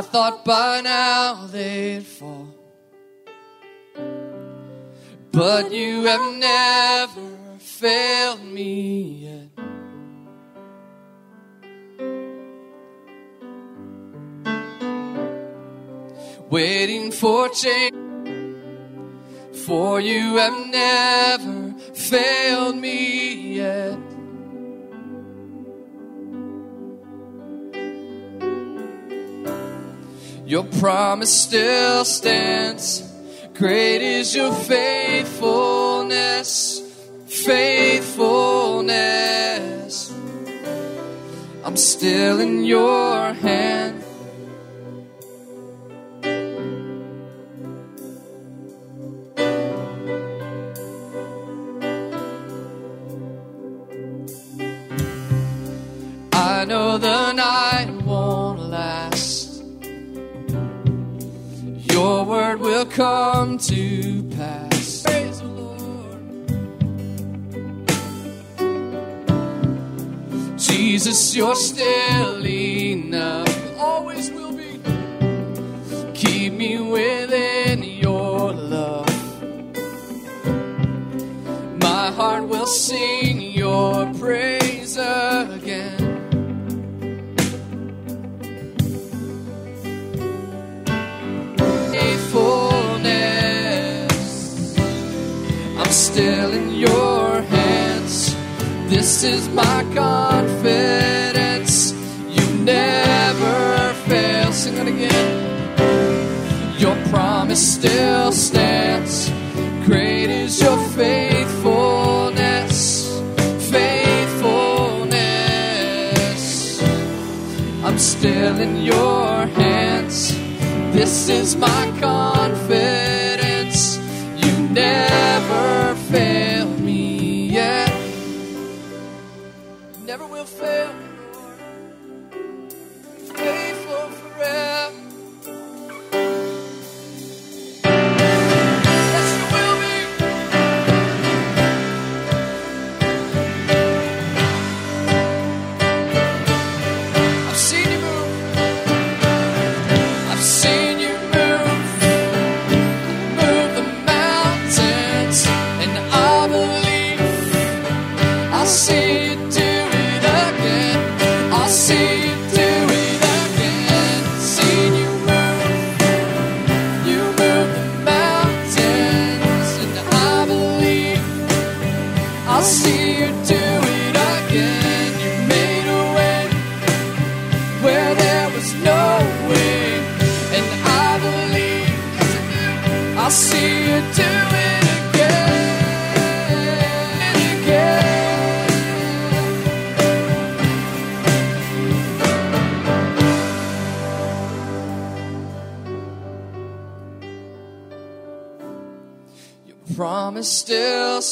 I thought by now they'd fall. But you have never failed me yet. Waiting for change, for you have never failed me yet. Your promise still stands. Great is your faithfulness, faithfulness. I'm still in your hand. I know the come to pass. Praise the Lord. Jesus, you're still enough, always will be. Keep me within your love. My heart will sing your praises. This is my confidence. You never fail. Sing it again. Your promise still stands. Great is your faithfulness. Faithfulness. I'm still in your hands. This is my confidence.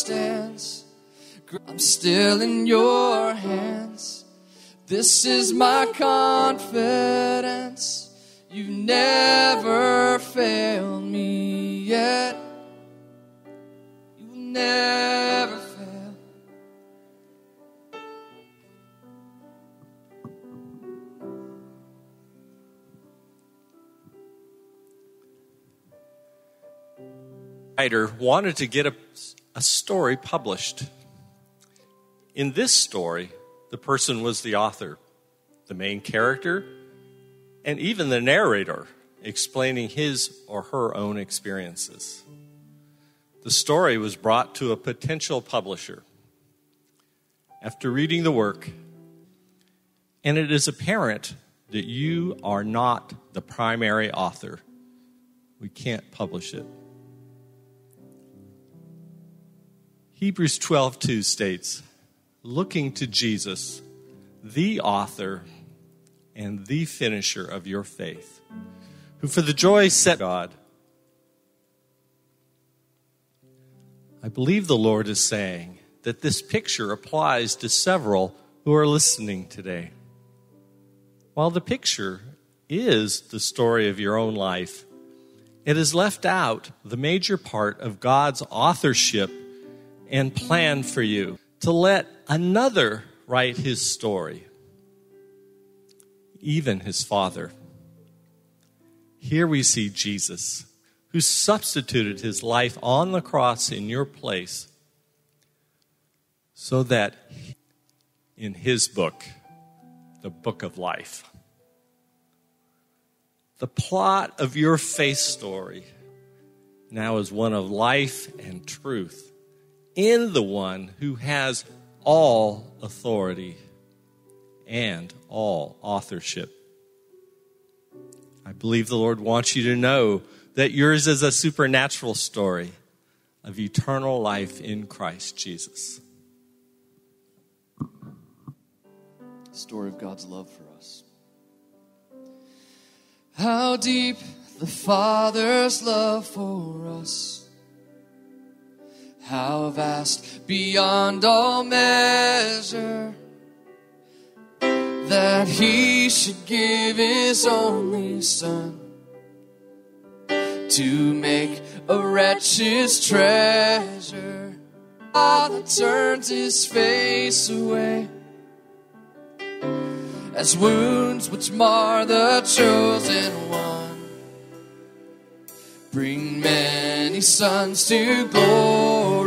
Stands. I'm still in your hands. This is my confidence. You've never failed me yet. You will never fail. writer wanted to get a, a story published. In this story, the person was the author, the main character, and even the narrator explaining his or her own experiences. The story was brought to a potential publisher. After reading the work, and it is apparent that you are not the primary author, we can't publish it. Hebrews 12:2 states, "Looking to Jesus, the author and the finisher of your faith, who for the joy set God." I believe the Lord is saying that this picture applies to several who are listening today. While the picture is the story of your own life, it has left out the major part of God's authorship and plan for you to let another write his story, even his father. Here we see Jesus, who substituted his life on the cross in your place, so that in his book, the book of life, the plot of your faith story now is one of life and truth in the one who has all authority and all authorship. I believe the Lord wants you to know that yours is a supernatural story of eternal life in Christ Jesus. story of God's love for us. How deep the Father's love for us. How vast beyond all measure that He should give His only Son to make a wretch's treasure. Father turns His face away as wounds which mar the chosen one bring many sons to glory.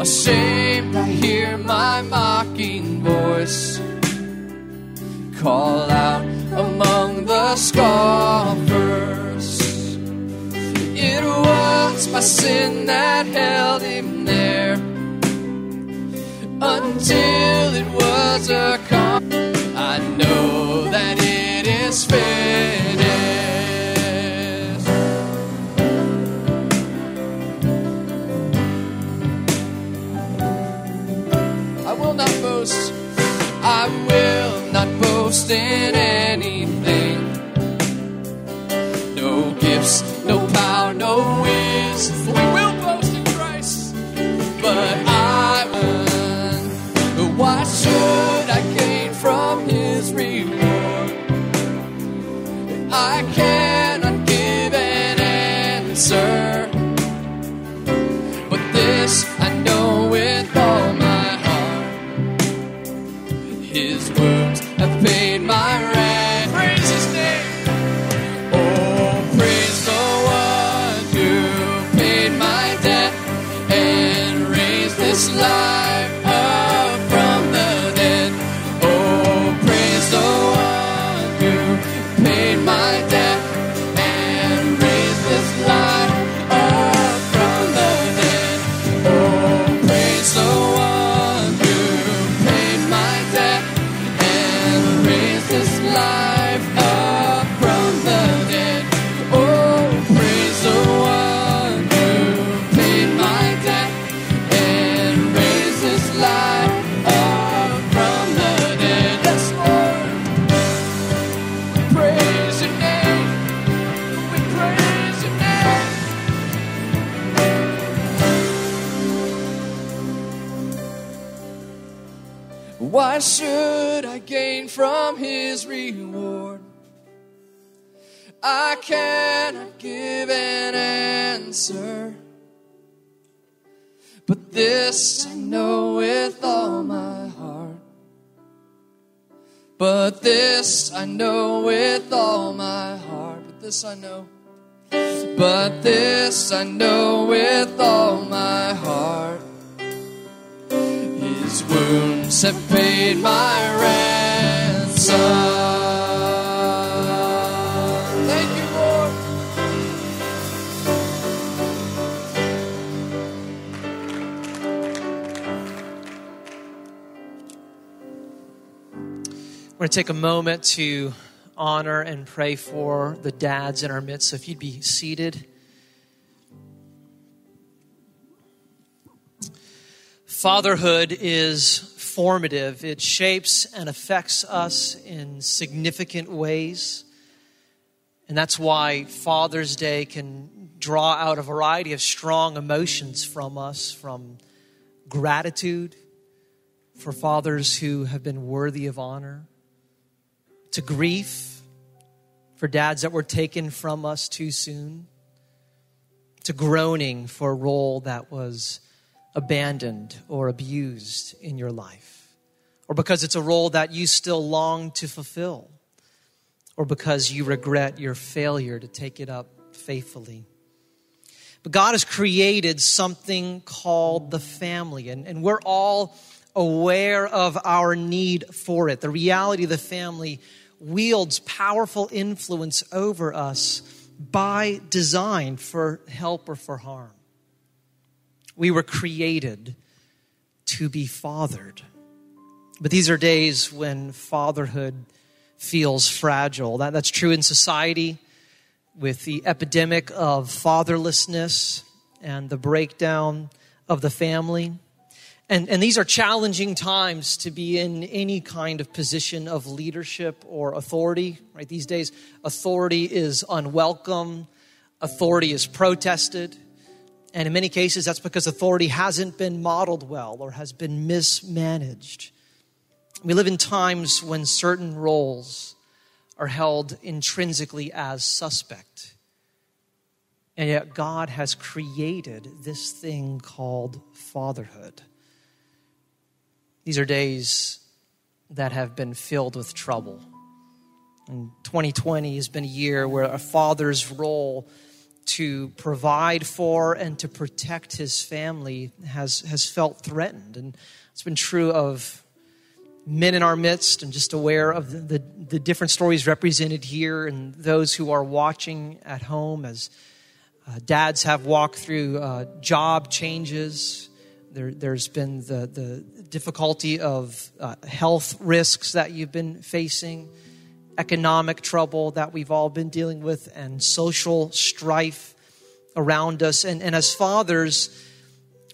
Ashamed I hear my mocking voice call out among the scoffers. It was my sin that held him there until it was accomplished. I know this I know. But this I know with all my heart. His wounds have paid my ransom. Thank you, Lord. We're going to take a moment to honor and pray for the dads in our midst. So if you'd be seated. Fatherhood is formative, it shapes and affects us in significant ways. And that's why Father's Day can draw out a variety of strong emotions from us from gratitude for fathers who have been worthy of honor, to grief for dads that were taken from us too soon, to groaning for a role that was abandoned or abused in your life, or because it's a role that you still long to fulfill, or because you regret your failure to take it up faithfully. But God has created something called the family, and, and we're all aware of our need for it. The reality of the family wields powerful influence over us by design for help or for harm. We were created to be fathered. But these are days when fatherhood feels fragile. That, that's true in society with the epidemic of fatherlessness and the breakdown of the family. And, and these are challenging times to be in any kind of position of leadership or authority, right? These days, authority is unwelcome, authority is protested. And in many cases, that's because authority hasn't been modeled well or has been mismanaged. We live in times when certain roles are held intrinsically as suspect. And yet, God has created this thing called fatherhood. These are days that have been filled with trouble. And 2020 has been a year where a father's role to provide for and to protect his family has, has felt threatened. And it's been true of men in our midst and just aware of the, the, the different stories represented here and those who are watching at home as uh, dads have walked through uh, job changes. There, has been the, the difficulty of uh, health risks that you've been facing, economic trouble that we've all been dealing with, and social strife around us. And, and as fathers,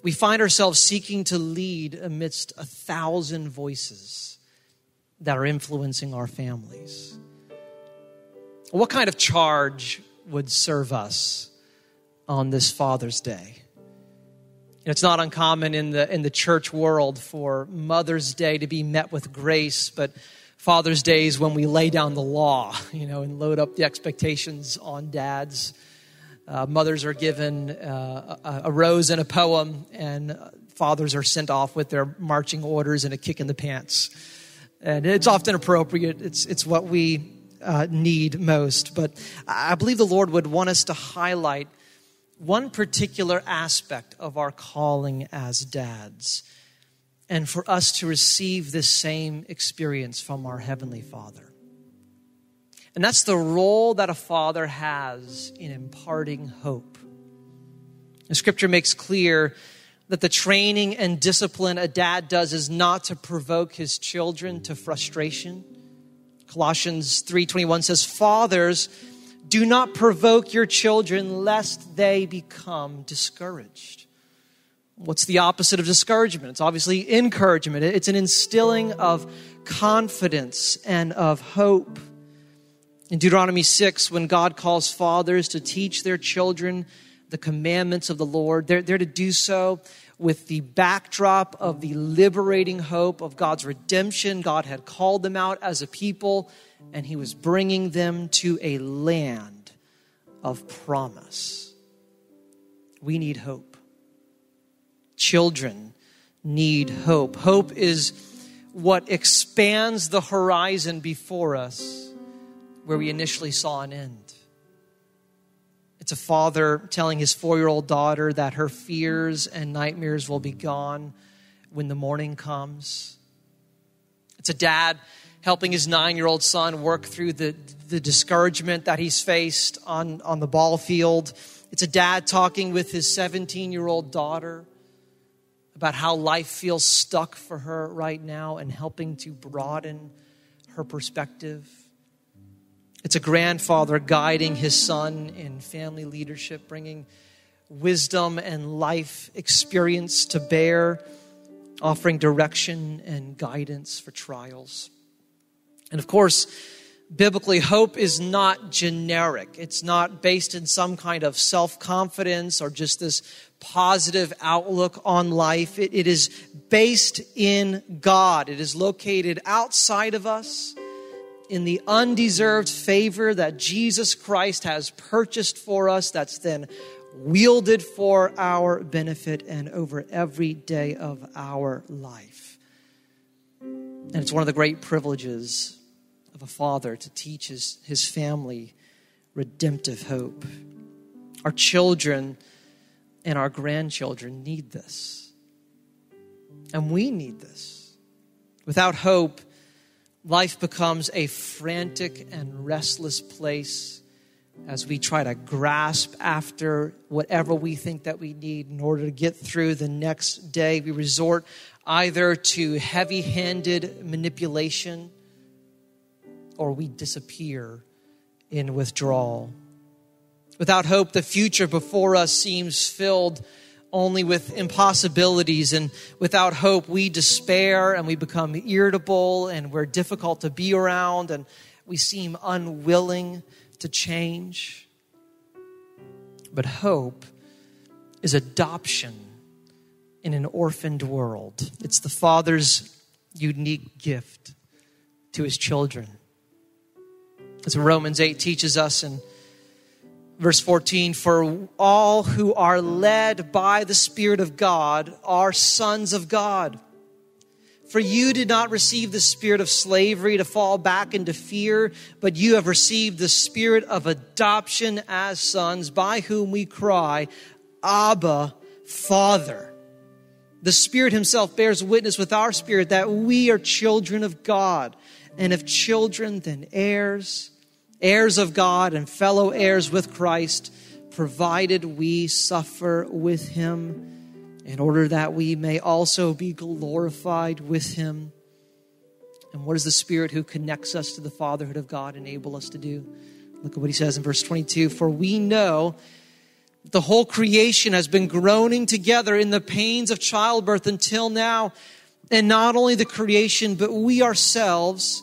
we find ourselves seeking to lead amidst a thousand voices that are influencing our families. What kind of charge would serve us on this Father's Day? It's not uncommon in the, in the church world for Mother's Day to be met with grace, but Father's Day is when we lay down the law, you know, and load up the expectations on dads. Uh, mothers are given uh, a, a, rose and a poem, and fathers are sent off with their marching orders and a kick in the pants. And it's often appropriate. It's, it's what we uh, need most. But I believe the Lord would want us to highlight one particular aspect of our calling as dads, and for us to receive this same experience from our Heavenly Father. And that's the role that a father has in imparting hope. The scripture makes clear that the training and discipline a dad does is not to provoke his children to frustration. Colossians 3:21 says, "Fathers, do not provoke your children lest they become discouraged." What's the opposite of discouragement? It's obviously encouragement. It's an instilling of confidence and of hope. In Deuteronomy 6, when God calls fathers to teach their children the commandments of the Lord, they're, they're to do so with the backdrop of the liberating hope of God's redemption. God had called them out as a people, and He was bringing them to a land of promise. We need hope. Children need hope. Hope is what expands the horizon before us where we initially saw an end. It's a father telling his four year old daughter that her fears and nightmares will be gone when the morning comes. It's a dad helping his nine year old son work through the, the discouragement that he's faced on, on the ball field. It's a dad talking with his 17 year old daughter about how life feels stuck for her right now and helping to broaden her perspective. It's a grandfather guiding his son in family leadership, bringing wisdom and life experience to bear, offering direction and guidance for trials. And of course, biblically, hope is not generic. It's not based in some kind of self confidence or just this positive outlook on life. It, it is based in God, it is located outside of us in the undeserved favor that Jesus Christ has purchased for us, that's then wielded for our benefit and over every day of our life. And it's one of the great privileges of a father to teach his, his family redemptive hope. Our children and our grandchildren need this. And we need this. Without hope, life becomes a frantic and restless place as we try to grasp after whatever we think that we need in order to get through the next day. We resort either to heavy handed manipulation or we disappear in withdrawal. Without hope, the future before us seems filled only with impossibilities and without hope, we despair and we become irritable and we're difficult to be around and we seem unwilling to change. But hope is adoption in an orphaned world. It's the Father's unique gift to his children. As Romans 8 teaches us in Verse 14, for all who are led by the Spirit of God are sons of God. For you did not receive the spirit of slavery to fall back into fear, but you have received the spirit of adoption as sons, by whom we cry, Abba, Father. The Spirit Himself bears witness with our spirit that we are children of God. And if children, then heirs, heirs of God and fellow heirs with Christ, provided we suffer with Him in order that we may also be glorified with Him. And what does the Spirit who connects us to the fatherhood of God enable us to do? Look at what He says in verse 22 For we know that the whole creation has been groaning together in the pains of childbirth until now. And not only the creation, but we ourselves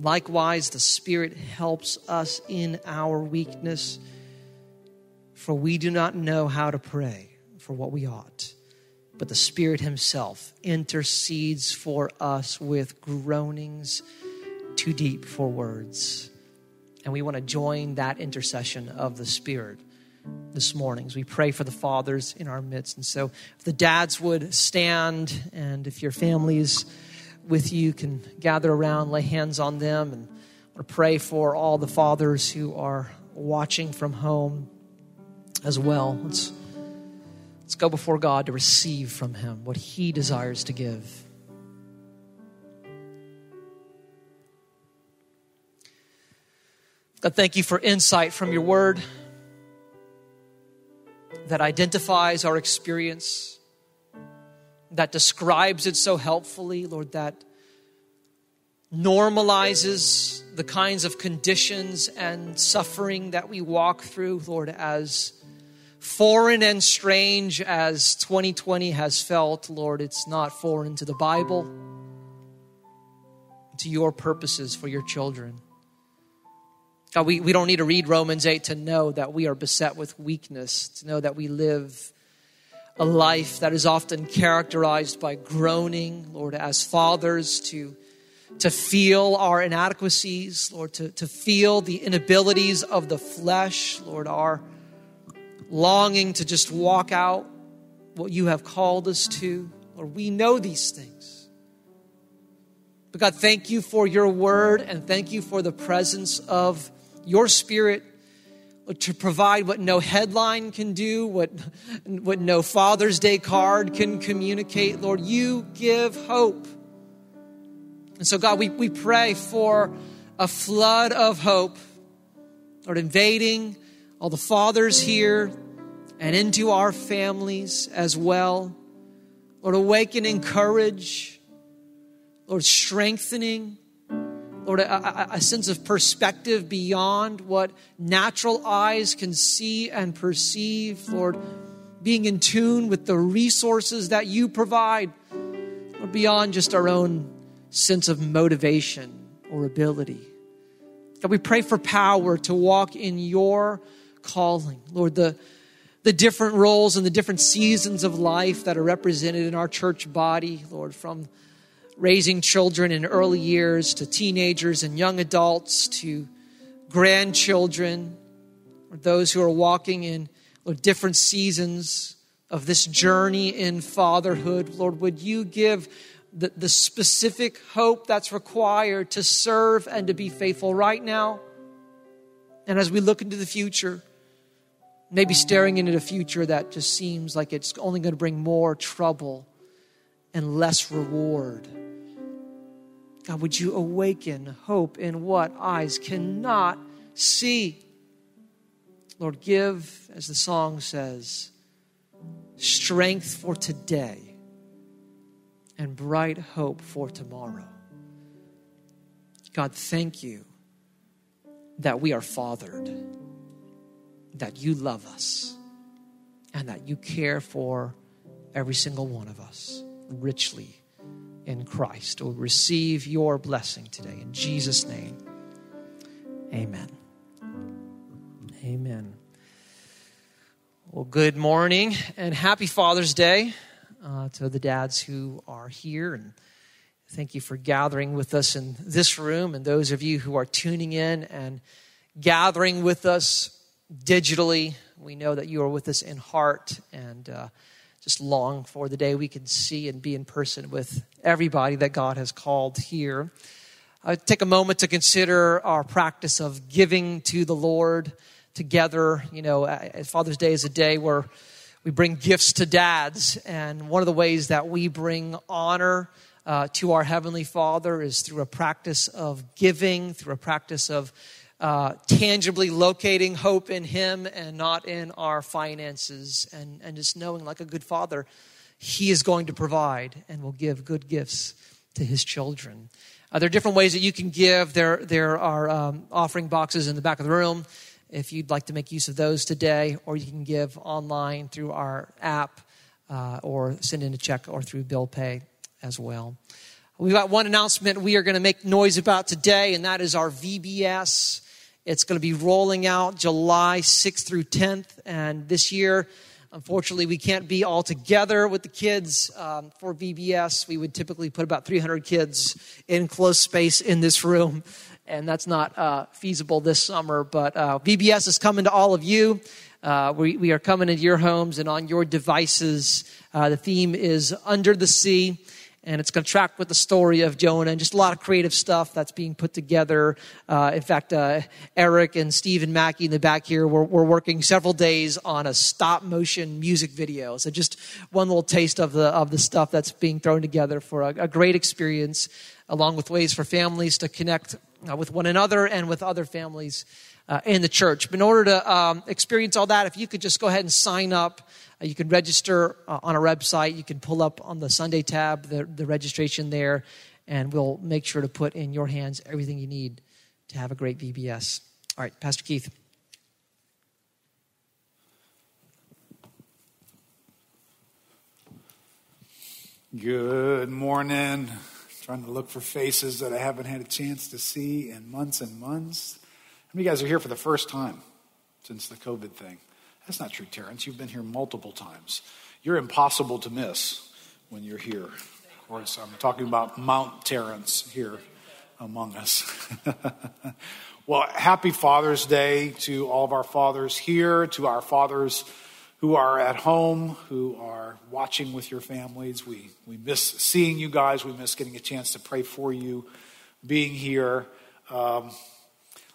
Likewise, the Spirit helps us in our weakness, for we do not know how to pray for what we ought. But the Spirit Himself intercedes for us with groanings too deep for words. And we want to join that intercession of the Spirit this morning as we pray for the fathers in our midst. And so, if the dads would stand, and if your families with you can gather around, lay hands on them, and or pray for all the fathers who are watching from home as well. Let's, let's go before God to receive from Him what He desires to give. God, thank you for insight from your word that identifies our experience, that describes it so helpfully, Lord, that normalizes the kinds of conditions and suffering that we walk through, Lord, as foreign and strange as 2020 has felt, Lord, it's not foreign to the Bible, to your purposes for your children. God, we, we don't need to read Romans 8 to know that we are beset with weakness, to know that we live a life that is often characterized by groaning, Lord, as fathers, to, to feel our inadequacies, Lord, to, to feel the inabilities of the flesh, Lord, our longing to just walk out what you have called us to. Lord, we know these things. But God, thank you for your word and thank you for the presence of your spirit to provide what no headline can do, what, what no Father's Day card can communicate. Lord, you give hope. And so, God, we, we pray for a flood of hope, Lord, invading all the fathers here and into our families as well. Lord, awakening courage, Lord, strengthening Lord, a, a, sense of perspective beyond what natural eyes can see and perceive. Lord, being in tune with the resources that you provide, Lord, beyond just our own sense of motivation or ability. God, we pray for power to walk in your calling. Lord, the, the different roles and the different seasons of life that are represented in our church body, Lord, from raising children in early years to teenagers and young adults to grandchildren, or those who are walking in different seasons of this journey in fatherhood. Lord, would you give the, the specific hope that's required to serve and to be faithful right now? And as we look into the future, maybe staring into the future that just seems like it's only going to bring more trouble and less reward. God, would you awaken hope in what eyes cannot see? Lord, give, as the song says, strength for today and bright hope for tomorrow. God, thank you that we are fathered, that you love us, and that you care for every single one of us richly in Christ will receive your blessing today. In Jesus' name, amen. Amen. Well, good morning and happy Father's Day. uh, to the dads who are here. And thank you for gathering with us in this room and those of you who are tuning in and gathering with us digitally. We know that you are with us in heart and uh, just long for the day we can see and be in person with everybody that God has called here. I take a moment to consider our practice of giving to the Lord together. You know, Father's Day is a day where we bring gifts to dads, and one of the ways that we bring honor uh, to our Heavenly Father is through a practice of giving, through a practice of uh, tangibly locating hope in Him and not in our finances, and, and just knowing, like a good father, He is going to provide and will give good gifts to His children. Uh, there are different ways that you can give. There, there are um, offering boxes in the back of the room if you'd like to make use of those today, or you can give online through our app uh, or send in a check or through bill pay as well. We've got one announcement we are going to make noise about today, and that is our VBS. It's going to be rolling out July 6th through 10th. And this year, unfortunately, we can't be all together with the kids um, for VBS. We would typically put about 300 kids in close space in this room. And that's not uh, feasible this summer. But uh, VBS is coming to all of you. Uh, we, we are coming into your homes and on your devices. Uh, the theme is Under the Sea and it's going to track with the story of Jonah and just a lot of creative stuff that's being put together. Uh, in fact, uh, Eric and Steve and Mackie in the back here were, were working several days on a stop motion music video. So just one little taste of the of the stuff that's being thrown together for a, a great experience, along with ways for families to connect uh, with one another and with other families. Uh, in the church. But in order to um, experience all that, if you could just go ahead and sign up uh, you can register uh, on our website. You can pull up on the Sunday tab the, the registration there, and we'll make sure to put in your hands everything you need to have a great VBS. All right, Pastor Keith. Good morning. Trying to look for faces that I haven't had a chance to see in months and months. How many of you guys are here for the first time since the COVID thing? That's not true, Terrence. You've been here multiple times. You're impossible to miss when you're here. Of course, I'm talking about Mount Terrence here among us. well, happy Father's Day to all of our fathers here, to our fathers who are at home, who are watching with your families. We, we miss seeing you guys. We miss getting a chance to pray for you, being here. Um,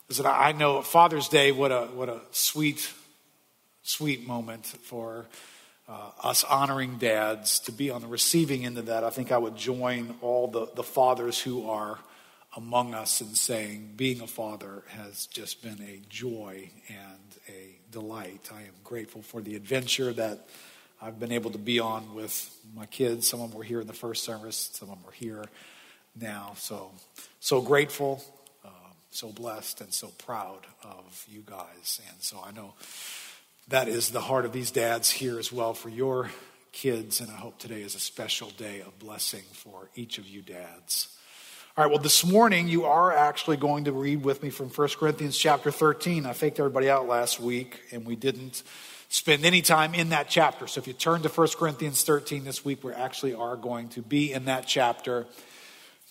listen, I know Father's Day, what a, what a sweet sweet moment for uh, us honoring dads to be on the receiving end of that. I think I would join all the, the fathers who are among us in saying being a father has just been a joy and a delight. I am grateful for the adventure that I've been able to be on with my kids. Some of them were here in the first service, some of them are here now. So, so grateful, so blessed, and so proud of you guys. And so I know that is the heart of these dads here as well for your kids. And I hope today is a special day of blessing for each of you dads. All right, well, this morning you are actually going to read with me from 1 Corinthians chapter 13. I faked everybody out last week, and we didn't spend any time in that chapter. So if you turn to 1 Corinthians 13 this week, we actually are going to be in that chapter.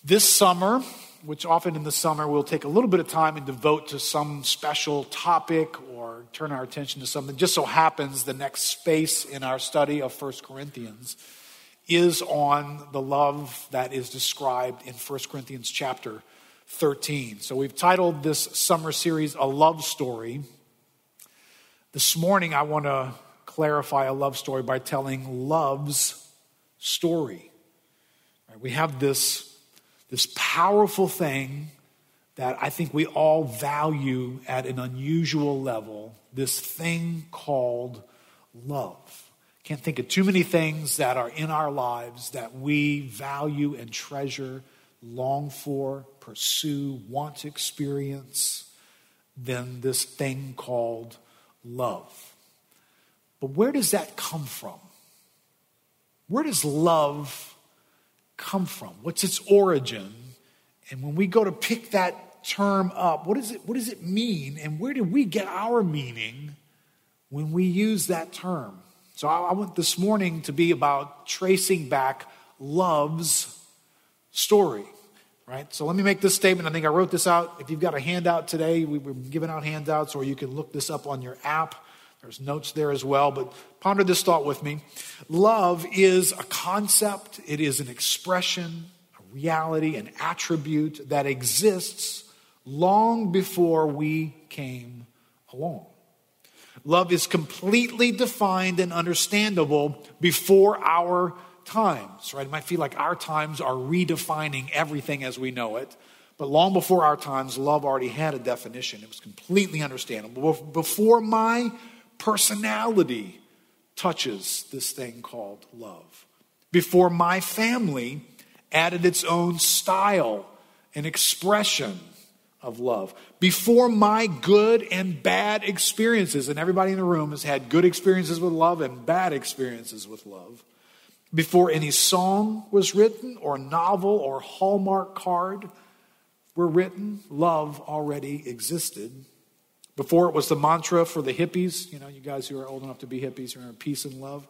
This summer, which often in the summer we'll take a little bit of time and devote to some special topic or turn our attention to something. Just so happens the next space in our study of 1 Corinthians is on the love that is described in 1 Corinthians chapter 13. So we've titled this summer series A Love Story. This morning I want to clarify a love story by telling love's story. We have this this powerful thing that I think we all value at an unusual level this thing called love. Can't think of too many things that are in our lives that we value and treasure, long for, pursue, want to experience than this thing called love. But where does that come from? Where does love come from? What's its origin? And when we go to pick that term up, what, is it, what does it mean? And where do we get our meaning when we use that term? So I, I want this morning to be about tracing back love's story, right? So let me make this statement. I think I wrote this out. If you've got a handout today, we were giving out handouts, or you can look this up on your app. There's notes there as well, but ponder this thought with me. Love is a concept, it is an expression, a reality, an attribute that exists long before we came along. Love is completely defined and understandable before our times, right? It might feel like our times are redefining everything as we know it. But long before our times, love already had a definition. It was completely understandable. Before my personality touches this thing called love, before my family added its own style and expression of love. Before my good and bad experiences, and everybody in the room has had good experiences with love and bad experiences with love. Before any song was written, or novel, or Hallmark card were written, love already existed. Before it was the mantra for the hippies, you know, you guys who are old enough to be hippies, remember peace and love.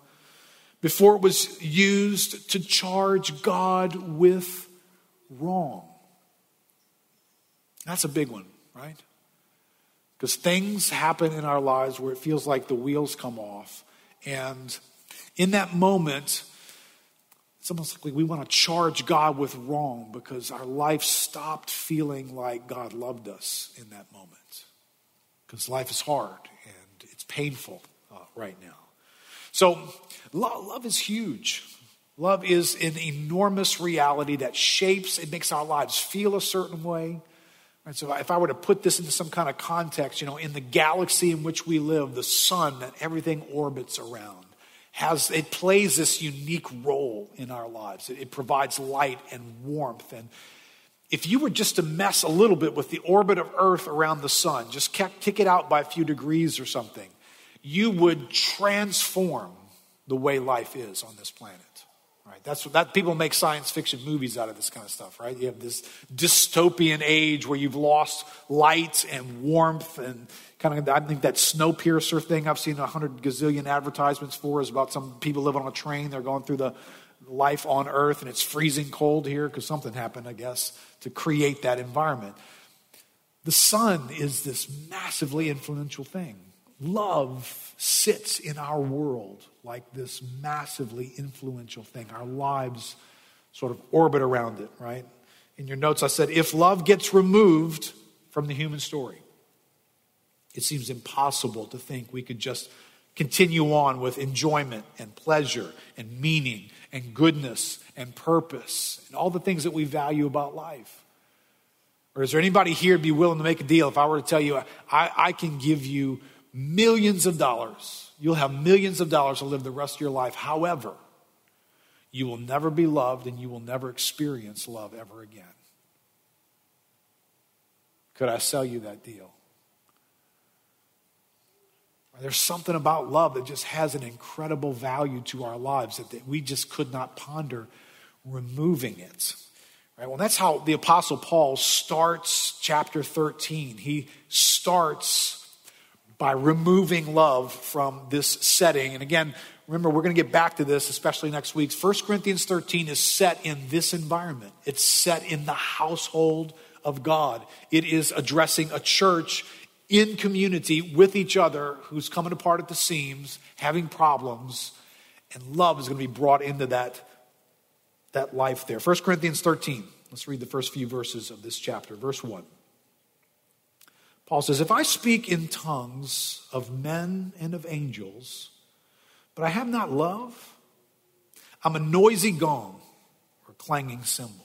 Before it was used to charge God with wrong. That's a big one, right? Because things happen in our lives where it feels like the wheels come off. And in that moment, it's almost like we want to charge God with wrong because our life stopped feeling like God loved us in that moment. Because life is hard and it's painful uh, right now. So, love, love is huge. Love is an enormous reality that shapes, it makes our lives feel a certain way. Right, so if I were to put this into some kind of context, you know, in the galaxy in which we live, the sun that everything orbits around has it plays this unique role in our lives. It, it provides light and warmth. And if you were just to mess a little bit with the orbit of Earth around the sun, just kick it out by a few degrees or something, you would transform the way life is on this planet. Right? That's what that people make science fiction movies out of this kind of stuff, right? You have this dystopian age where you've lost light and warmth and kind of I think that Snowpiercer thing I've seen a hundred gazillion advertisements for is about some people live on a train, they're going through the life on earth and it's freezing cold here because something happened, I guess, to create that environment. The sun is this massively influential thing. Love sits in our world like this massively influential thing. Our lives sort of orbit around it, right? In your notes, I said, if love gets removed from the human story, it seems impossible to think we could just continue on with enjoyment and pleasure and meaning and goodness and purpose and all the things that we value about life. Or is there anybody here be willing to make a deal if I were to tell you, I, I can give you millions of dollars You'll have millions of dollars to live the rest of your life. However, you will never be loved and you will never experience love ever again. Could I sell you that deal? There's something about love that just has an incredible value to our lives that we just could not ponder removing it. Right? Well, that's how the Apostle Paul starts chapter 13. He starts by removing love from this setting. And again, remember, we're going to get back to this, especially next week. 1 Corinthians 13 is set in this environment, it's set in the household of God. It is addressing a church in community with each other who's coming apart at the seams, having problems, and love is going to be brought into that, that life there. 1 Corinthians 13. Let's read the first few verses of this chapter. Verse 1. Paul says, If I speak in tongues of men and of angels, but I have not love, I'm a noisy gong or clanging cymbal.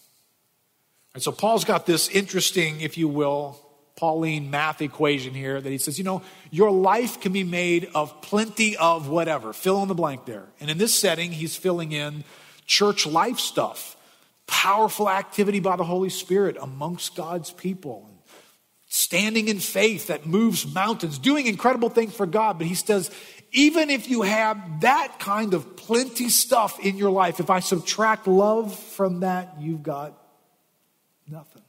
And so Paul's got this interesting, if you will, Pauline math equation here that he says, you know, your life can be made of plenty of whatever. Fill in the blank there. And in this setting, he's filling in church life stuff, powerful activity by the Holy Spirit amongst God's people, standing in faith that moves mountains, doing incredible things for God. But he says, even if you have that kind of plenty stuff in your life, if I subtract love from that, you've got nothing.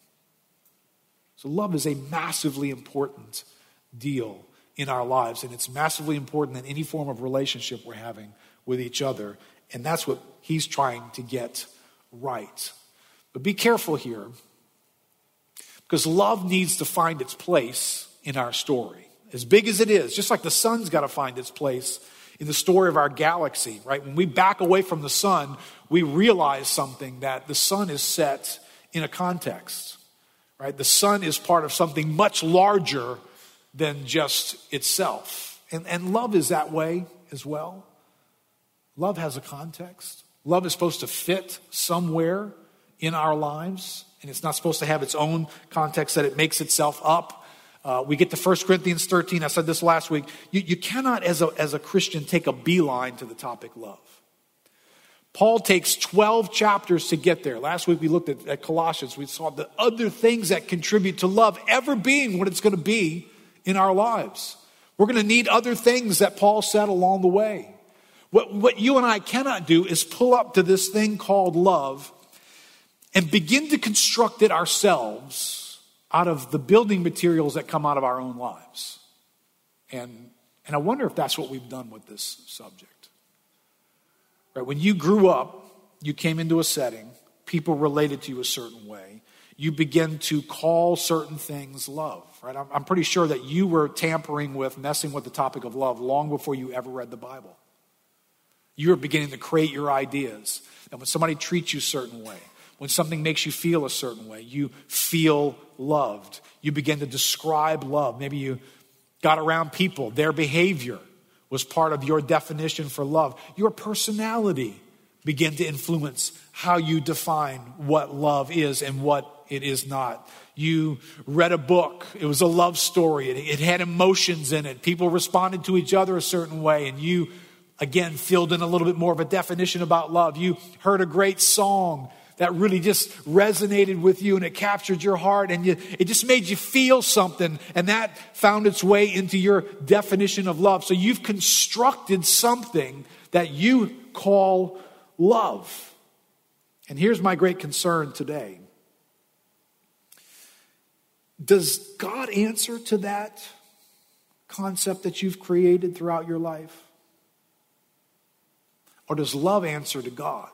So, love is a massively important deal in our lives, and it's massively important in any form of relationship we're having with each other. And that's what he's trying to get right. But be careful here, because love needs to find its place in our story. As big as it is, just like the sun's got to find its place in the story of our galaxy, right? When we back away from the sun, we realize something that the sun is set in a context, right? The sun is part of something much larger than just itself. And, and love is that way as well. Love has a context. Love is supposed to fit somewhere in our lives, and it's not supposed to have its own context that it makes itself up. Uh, we get to 1 Corinthians 13. I said this last week. You, you cannot, as a, as a Christian, take a beeline to the topic love. Paul takes 12 chapters to get there. Last week we looked at, at Colossians. We saw the other things that contribute to love ever being what it's going to be in our lives. We're going to need other things that Paul said along the way. What, what you and I cannot do is pull up to this thing called love and begin to construct it ourselves out of the building materials that come out of our own lives. And, and I wonder if that's what we've done with this subject. Right? When you grew up, you came into a setting, people related to you a certain way. You begin to call certain things love, right? I'm, I'm pretty sure that you were tampering with, messing with the topic of love long before you ever read the Bible. You were beginning to create your ideas. And when somebody treats you a certain way, when something makes you feel a certain way, you feel loved. You begin to describe love. Maybe you got around people, their behavior was part of your definition for love. Your personality began to influence how you define what love is and what it is not. You read a book, it was a love story, it, it had emotions in it. People responded to each other a certain way, and you again filled in a little bit more of a definition about love. You heard a great song that really just resonated with you and it captured your heart and you, it just made you feel something and that found its way into your definition of love. So you've constructed something that you call love. And here's my great concern today. Does God answer to that concept that you've created throughout your life? Or does love answer to God?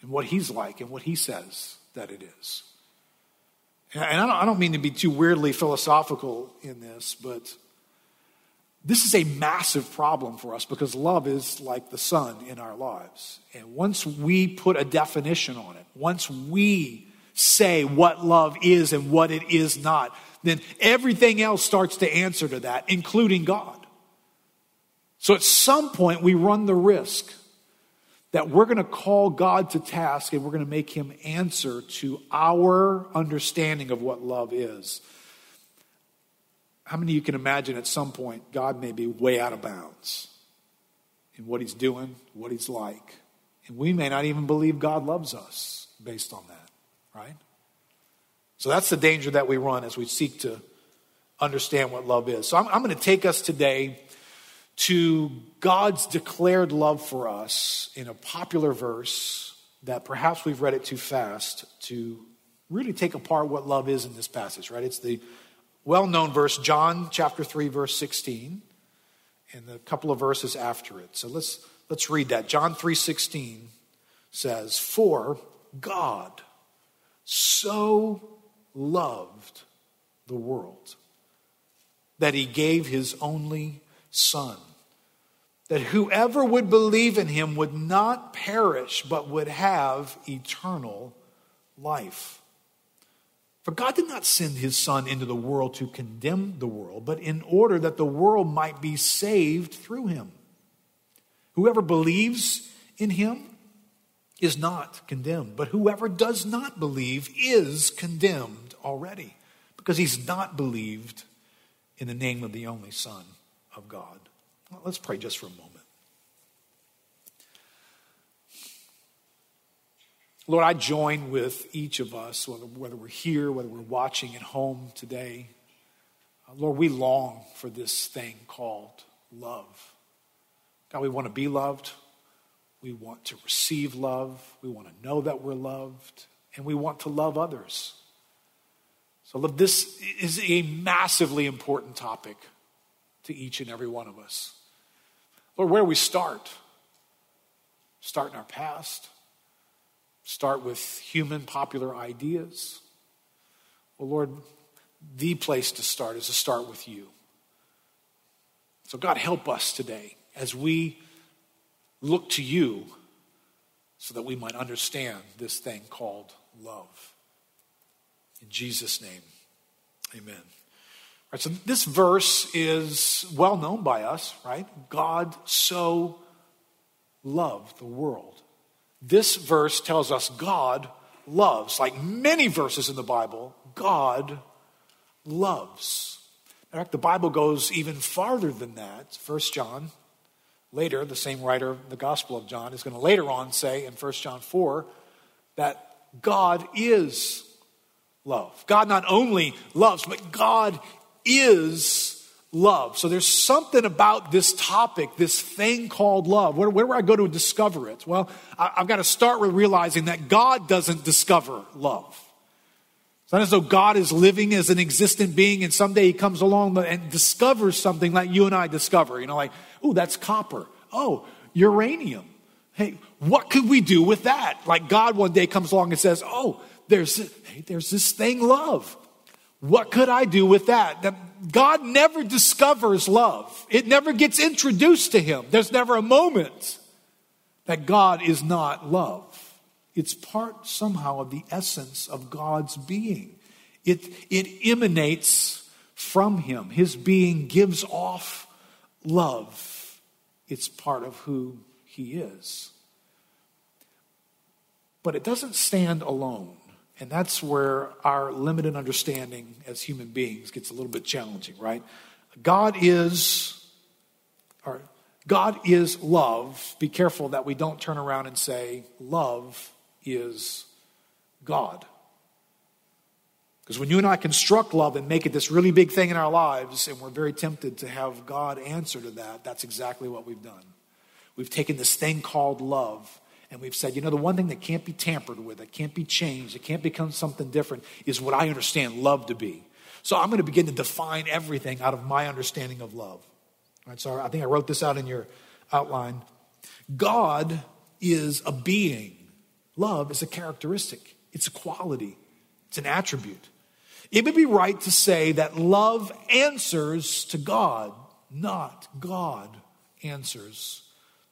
And what he's like and what he says that it is. And I don't, I don't mean to be too weirdly philosophical in this, but this is a massive problem for us because love is like the sun in our lives. And once we put a definition on it, once we say what love is and what it is not, then everything else starts to answer to that, including God. So at some point, we run the risk that we're going to call God to task and we're going to make him answer to our understanding of what love is. How many of you can imagine at some point God may be way out of bounds in what he's doing, what he's like? And we may not even believe God loves us based on that, right? So that's the danger that we run as we seek to understand what love is. So I'm, I'm going to take us today to God's declared love for us in a popular verse that perhaps we've read it too fast to really take apart what love is in this passage, right? It's the well known verse, John chapter 3, verse 16, and a couple of verses after it. So let's, let's read that. John 3 16 says, For God so loved the world that he gave his only Son that whoever would believe in him would not perish, but would have eternal life. For God did not send his Son into the world to condemn the world, but in order that the world might be saved through him. Whoever believes in him is not condemned, but whoever does not believe is condemned already because he's not believed in the name of the only Son of God. Well, let's pray just for a moment. Lord, I join with each of us, whether, whether we're here, whether we're watching at home today. Uh, Lord, we long for this thing called love. God, we want to be loved. We want to receive love. We want to know that we're loved. And we want to love others. So, this is a massively important topic to each and every one of us. Lord, where we start? Start in our past start with human popular ideas. Well, Lord, the place to start is to start with you. So, God, help us today as we look to you so that we might understand this thing called love. In Jesus' name, amen. Right, so this verse is well known by us, right? God so loved the world this verse tells us God loves. Like many verses in the Bible, God loves. In fact, the Bible goes even farther than that. First John, later, the same writer the Gospel of John is going to later on say in First John 4 that God is love. God not only loves, but God is love. So there's something about this topic, this thing called love. Where, where do I go to discover it? Well, I, I've got to start with realizing that God doesn't discover love. It's not as though God is living as an existent being and someday he comes along and discovers something like you and I discover. You know, like, oh, that's copper. Oh, uranium. Hey, what could we do with that? Like God one day comes along and says, oh, there's, hey, there's this thing, love. What could I do with that? That God never discovers love. It never gets introduced to him. There's never a moment that God is not love. It's part somehow of the essence of God's being. It, it emanates from him. His being gives off love. It's part of who he is. But it doesn't stand alone. And that's where our limited understanding as human beings gets a little bit challenging, right? God is, or God is love. Be careful that we don't turn around and say, love is God. Because when you and I construct love and make it this really big thing in our lives, and we're very tempted to have God answer to that, that's exactly what we've done. We've taken this thing called love and we've said, you know, the one thing that can't be tampered with, that can't be changed, it can't become something different, is what I understand love to be. So I'm going to begin to define everything out of my understanding of love. All right, so I think I wrote this out in your outline. God is a being. Love is a characteristic, it's a quality, it's an attribute. It would be right to say that love answers to God, not God answers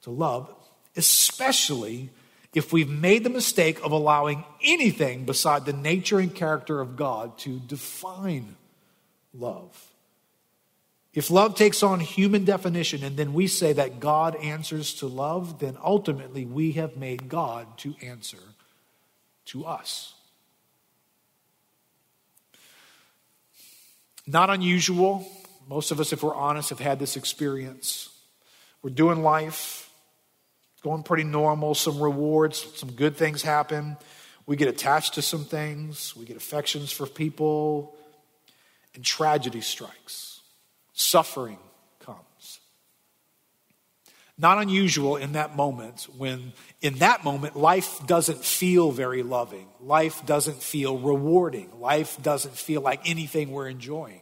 to love especially if we've made the mistake of allowing anything beside the nature and character of God to define love. If love takes on human definition and then we say that God answers to love, then ultimately we have made God to answer to us. Not unusual. Most of us, if we're honest, have had this experience. We're doing life going pretty normal, some rewards, some good things happen. We get attached to some things, we get affections for people, and tragedy strikes. Suffering comes. Not unusual in that moment when, in that moment, life doesn't feel very loving. Life doesn't feel rewarding. Life doesn't feel like anything we're enjoying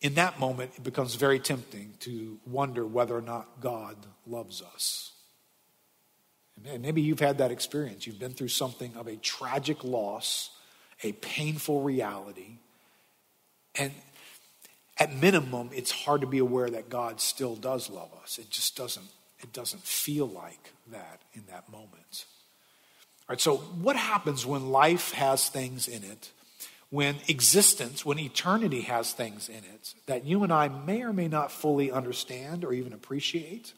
in that moment, it becomes very tempting to wonder whether or not God loves us. And maybe you've had that experience. You've been through something of a tragic loss, a painful reality. And at minimum, it's hard to be aware that God still does love us. It just doesn't, it doesn't feel like that in that moment. All right, so what happens when life has things in it when existence, when eternity has things in it that you and I may or may not fully understand or even appreciate.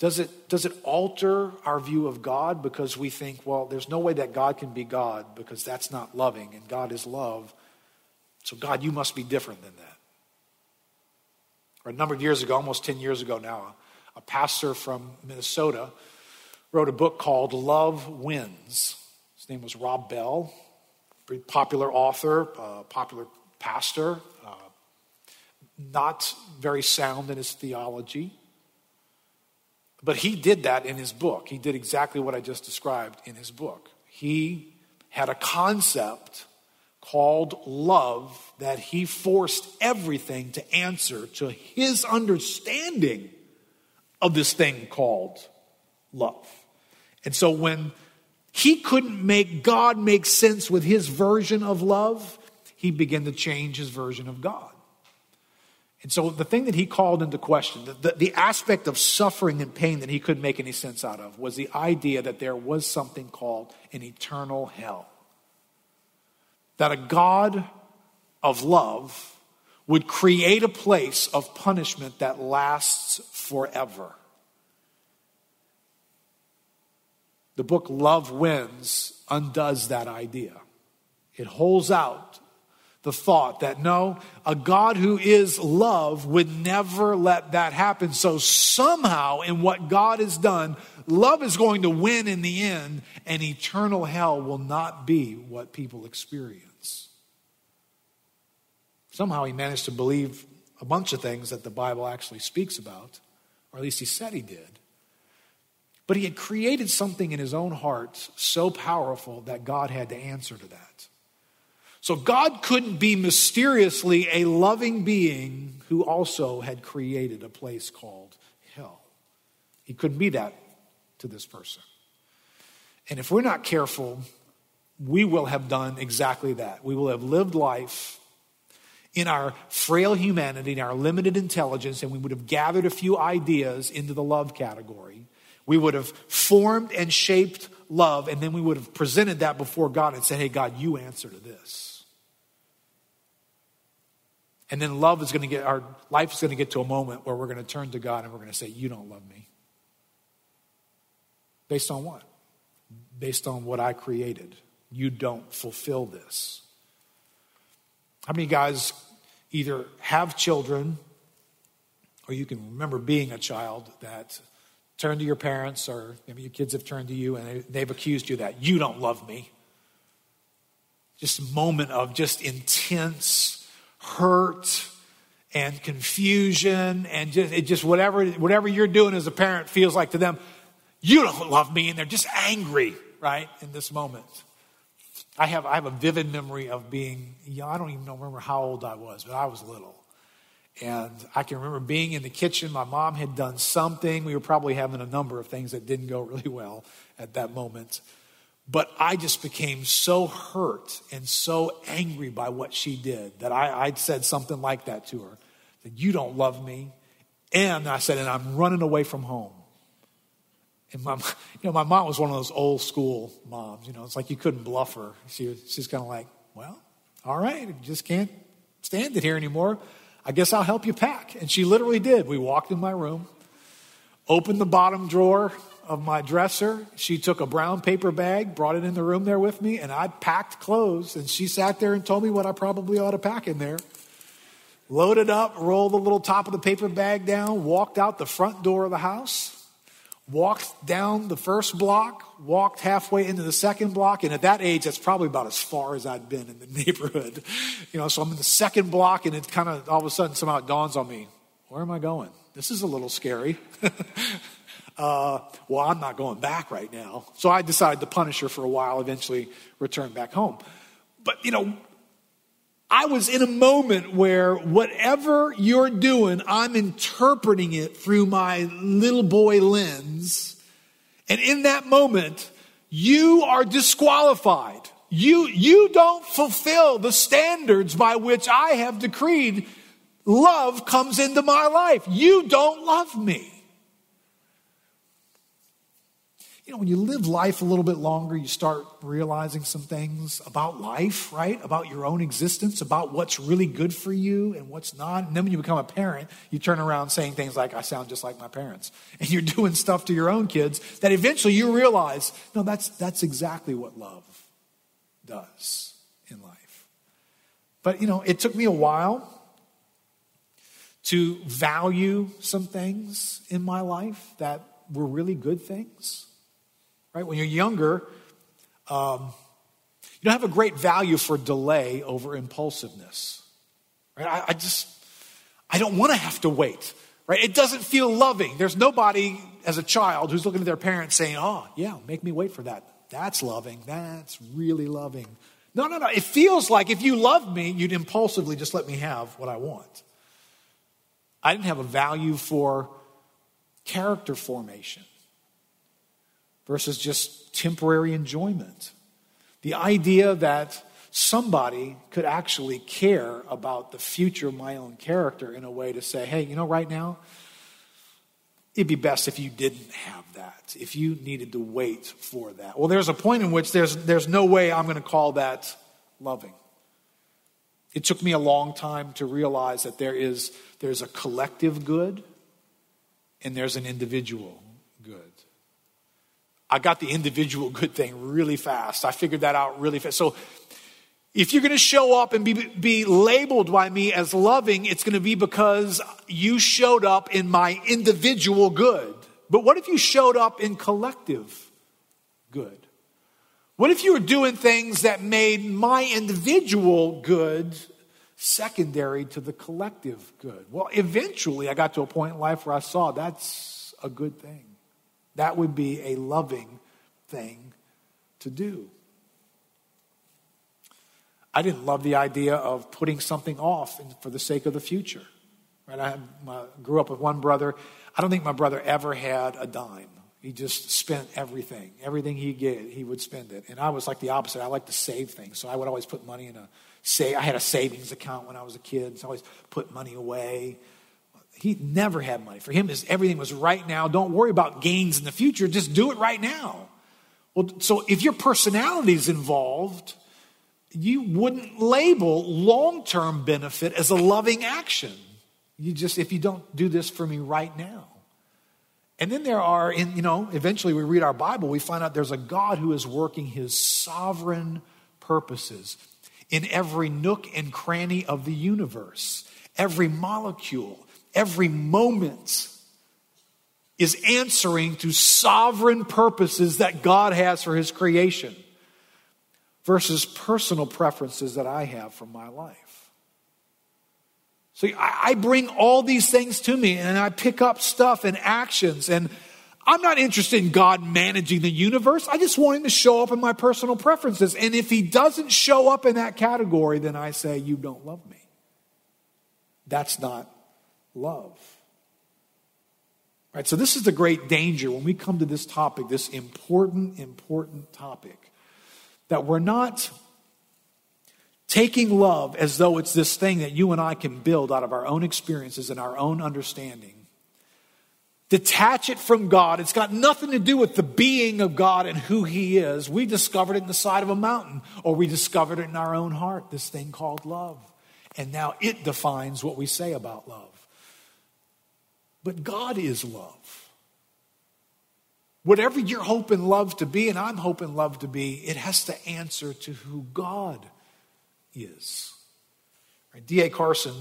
Does it, does it alter our view of God because we think, well, there's no way that God can be God because that's not loving and God is love. So, God, you must be different than that. Or a number of years ago, almost 10 years ago now, a pastor from Minnesota wrote a book called Love Wins. His name was Rob Bell, pretty popular author, uh, popular pastor, uh, not very sound in his theology. But he did that in his book. He did exactly what I just described in his book. He had a concept called love that he forced everything to answer to his understanding of this thing called love. And so when he couldn't make God make sense with his version of love, he began to change his version of God. And so the thing that he called into question, the, the, the, aspect of suffering and pain that he couldn't make any sense out of, was the idea that there was something called an eternal hell. That a God of love would create a place of punishment that lasts forever. The book Love Wins undoes that idea. It holds out the thought that no, a God who is love would never let that happen. So somehow, in what God has done, love is going to win in the end, and eternal hell will not be what people experience. Somehow, he managed to believe a bunch of things that the Bible actually speaks about, or at least he said he did. But he had created something in his own heart so powerful that God had to answer to that. So God couldn't be mysteriously a loving being who also had created a place called hell. He couldn't be that to this person. And if we're not careful, we will have done exactly that. We will have lived life in our frail humanity, in our limited intelligence, and we would have gathered a few ideas into the love category. We would have formed and shaped love, and then we would have presented that before God and said, Hey, God, you answer to this. And then love is going to get, our life is going to get to a moment where we're going to turn to God and we're going to say, You don't love me. Based on what? Based on what I created. You don't fulfill this. How many guys either have children or you can remember being a child that turned to your parents or maybe your kids have turned to you and they've accused you that you don't love me? Just a moment of just intense hurt and confusion and just, it just whatever, whatever you're doing as a parent feels like to them, you don't love me. And they're just angry, right, in this moment. I have, I have a vivid memory of being. I don't even remember how old I was, but I was little. And I can remember being in the kitchen. My mom had done something. We were probably having a number of things that didn't go really well at that moment. But I just became so hurt and so angry by what she did that I, I'd said something like that to her that you don't love me. And I said, and I'm running away from home. And my, you know, my mom was one of those old school moms. You know, it's like you couldn't bluff her. She was, she's kind of like, well, all right, you just can't stand it here anymore. I guess I'll help you pack. And she literally did. We walked in my room, opened the bottom drawer, of my dresser. She took a brown paper bag, brought it in the room there with me, and I packed clothes. And she sat there and told me what I probably ought to pack in there. Loaded up, rolled the little top of the paper bag down, walked out the front door of the house, walked down the first block, walked halfway into the second block. And at that age, that's probably about as far as I'd been in the neighborhood. You know, so I'm in the second block, and it kind of all of a sudden somehow it dawns on me where am I going? This is a little scary. uh, well, I'm not going back right now. So I decided to punish her for a while, eventually return back home. But, you know, I was in a moment where whatever you're doing, I'm interpreting it through my little boy lens. And in that moment, you are disqualified. You, you don't fulfill the standards by which I have decreed love comes into my life. You don't love me. You know, when you live life a little bit longer, you start realizing some things about life, right? About your own existence, about what's really good for you and what's not. And then when you become a parent, you turn around saying things like, I sound just like my parents. And you're doing stuff to your own kids that eventually you realize, no, that's, that's exactly what love does in life. But, you know, it took me a while to value some things in my life that were really good things right? When you're younger, um, you don't have a great value for delay over impulsiveness, right? I, I just, I don't want to have to wait, right? It doesn't feel loving. There's nobody as a child who's looking at their parents saying, oh, yeah, make me wait for that. That's loving. That's really loving. No, no, no. It feels like if you loved me, you'd impulsively just let me have what I want. I didn't have a value for character formation versus just temporary enjoyment. The idea that somebody could actually care about the future of my own character in a way to say, hey, you know, right now, it'd be best if you didn't have that, if you needed to wait for that. Well, there's a point in which there's, there's no way I'm going to call that loving. It took me a long time to realize that there is there's a collective good and there's an individual. I got the individual good thing really fast. I figured that out really fast. So if you're going to show up and be, be labeled by me as loving, it's going to be because you showed up in my individual good. But what if you showed up in collective good? What if you were doing things that made my individual good secondary to the collective good? Well, eventually I got to a point in life where I saw that's a good thing. That would be a loving thing to do. I didn't love the idea of putting something off for the sake of the future. Right? I my, grew up with one brother. I don't think my brother ever had a dime. He just spent everything. Everything he get, he would spend it. And I was like the opposite. I like to save things. So I would always put money in a say I had a savings account when I was a kid. So I always put money away. He never had money. For him, everything was right now. Don't worry about gains in the future. Just do it right now. Well, so if your personality is involved, you wouldn't label long term benefit as a loving action. You just, if you don't do this for me right now. And then there are, in, you know, eventually we read our Bible, we find out there's a God who is working his sovereign purposes in every nook and cranny of the universe, every molecule, every moment is answering to sovereign purposes that God has for his creation versus personal preferences that I have for my life. So I bring all these things to me and I pick up stuff and actions and I'm not interested in God managing the universe. I just want him to show up in my personal preferences. And if he doesn't show up in that category, then I say, You don't love me. That's not love. Right, so this is the great danger when we come to this topic, this important, important topic, that we're not taking love as though it's this thing that you and I can build out of our own experiences and our own understanding. Detach it from God. It's got nothing to do with the being of God and who He is. We discovered it in the side of a mountain, or we discovered it in our own heart, this thing called love. And now it defines what we say about love. But God is love. Whatever you're hoping love to be, and I'm hoping love to be, it has to answer to who God is. Right? D.A. Carson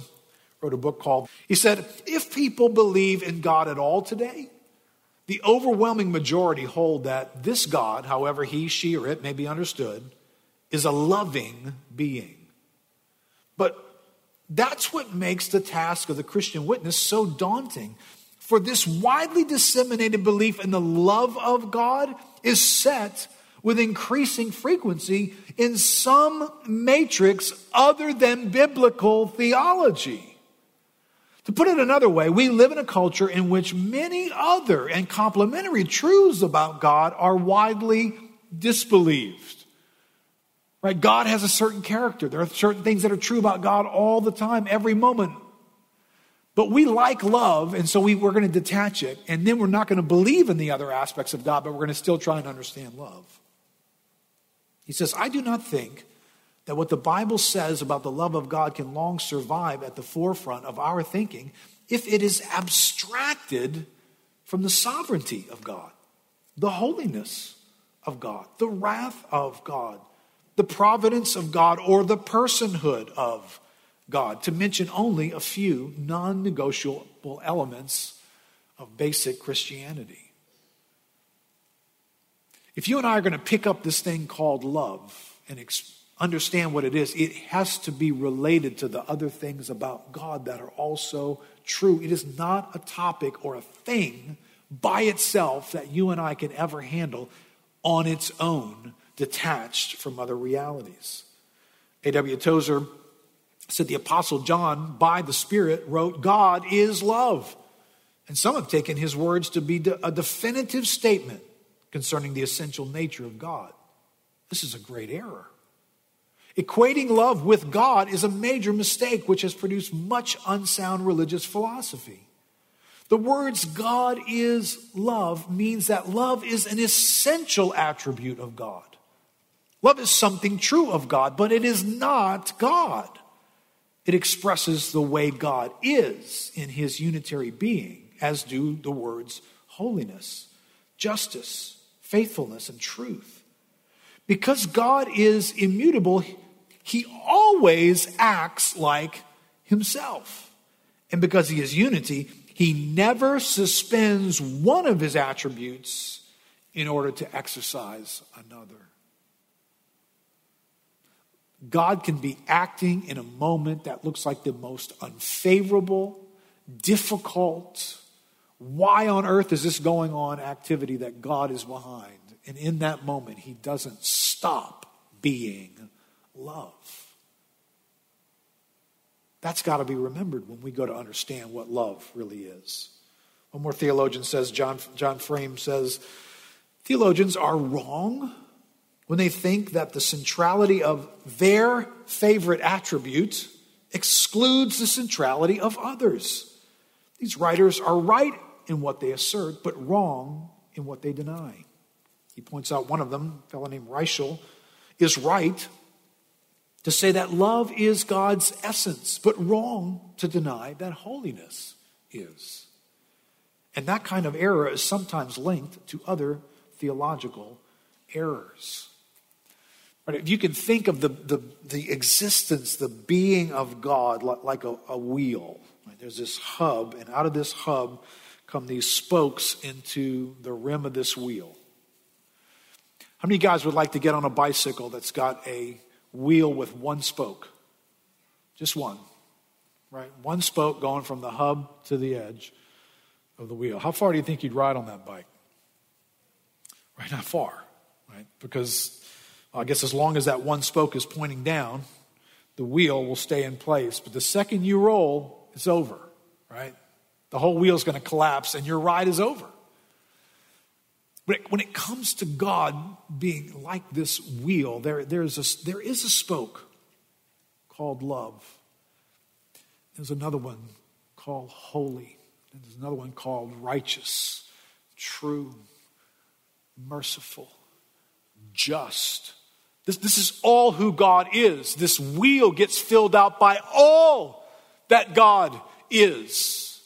wrote a book called, he said, If people believe in God at all today, the overwhelming majority hold that this God, however he, she, or it may be understood, is a loving being. That's what makes the task of the Christian witness so daunting. For this widely disseminated belief in the love of God is set with increasing frequency in some matrix other than biblical theology. To put it another way, we live in a culture in which many other and complementary truths about God are widely disbelieved. Right? God has a certain character. There are certain things that are true about God all the time, every moment. But we like love, and so we, we're going to detach it, and then we're not going to believe in the other aspects of God, but we're going to still try and understand love. He says, I do not think that what the Bible says about the love of God can long survive at the forefront of our thinking if it is abstracted from the sovereignty of God, the holiness of God, the wrath of God, the providence of God, or the personhood of God, to mention only a few non negotiable elements of basic Christianity. If you and I are going to pick up this thing called love and ex- understand what it is, it has to be related to the other things about God that are also true. It is not a topic or a thing by itself that you and I can ever handle on its own, detached from other realities. A.W. Tozer said the Apostle John, by the Spirit, wrote, God is love. And some have taken his words to be a definitive statement concerning the essential nature of God. This is a great error. Equating love with God is a major mistake which has produced much unsound religious philosophy. The words God is love means that love is an essential attribute of God. Love is something true of God, but it is not God. It expresses the way God is in his unitary being, as do the words holiness, justice, faithfulness, and truth. Because God is immutable, he always acts like himself. And because he is unity, he never suspends one of his attributes in order to exercise another. God can be acting in a moment that looks like the most unfavorable, difficult, why on earth is this going on activity that God is behind. And in that moment, he doesn't stop being love. That's got to be remembered when we go to understand what love really is. One more theologian says, John, John Frame says, theologians are wrong when they think that the centrality of their favorite attribute excludes the centrality of others. These writers are right in what they assert, but wrong in what they deny. He points out one of them, a fellow named Ritschl, is right to say that love is God's essence, but wrong to deny that holiness is. And that kind of error is sometimes linked to other theological errors. Right? If you can think of the, the, the existence, the being of God like a, a wheel, right? there's this hub, and out of this hub come these spokes into the rim of this wheel. How many guys would like to get on a bicycle that's got a wheel with one spoke? Just one, right? One spoke going from the hub to the edge of the wheel. How far do you think you'd ride on that bike? Right, not far, right? Because I guess as long as that one spoke is pointing down, the wheel will stay in place. But the second you roll, it's over, right? The whole wheel's going to collapse and your ride is over. But When it comes to God being like this wheel, there, there's a, there is a spoke called love. There's another one called holy. There's another one called righteous, true, merciful, just, this, this is all who God is. This wheel gets filled out by all that God is.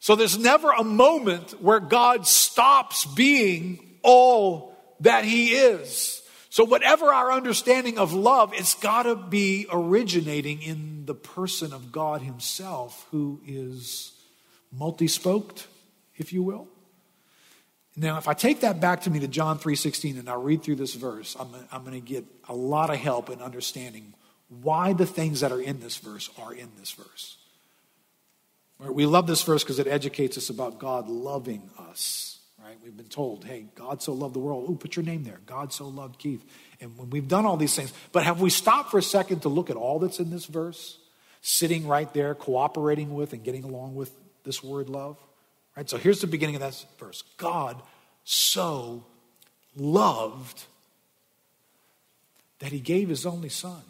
So there's never a moment where God stops being all that He is. So, whatever our understanding of love, it's got to be originating in the person of God Himself, who is multi spoked, if you will. Now, if I take that back to me to John 3.16 and I read through this verse, I'm, I'm going to get a lot of help in understanding why the things that are in this verse are in this verse. We love this verse because it educates us about God loving us. Right? We've been told, hey, God so loved the world. Oh, put your name there. God so loved Keith. And when we've done all these things, but have we stopped for a second to look at all that's in this verse? Sitting right there, cooperating with and getting along with this word love? Right? So here's the beginning of that verse God so loved that he gave his only son.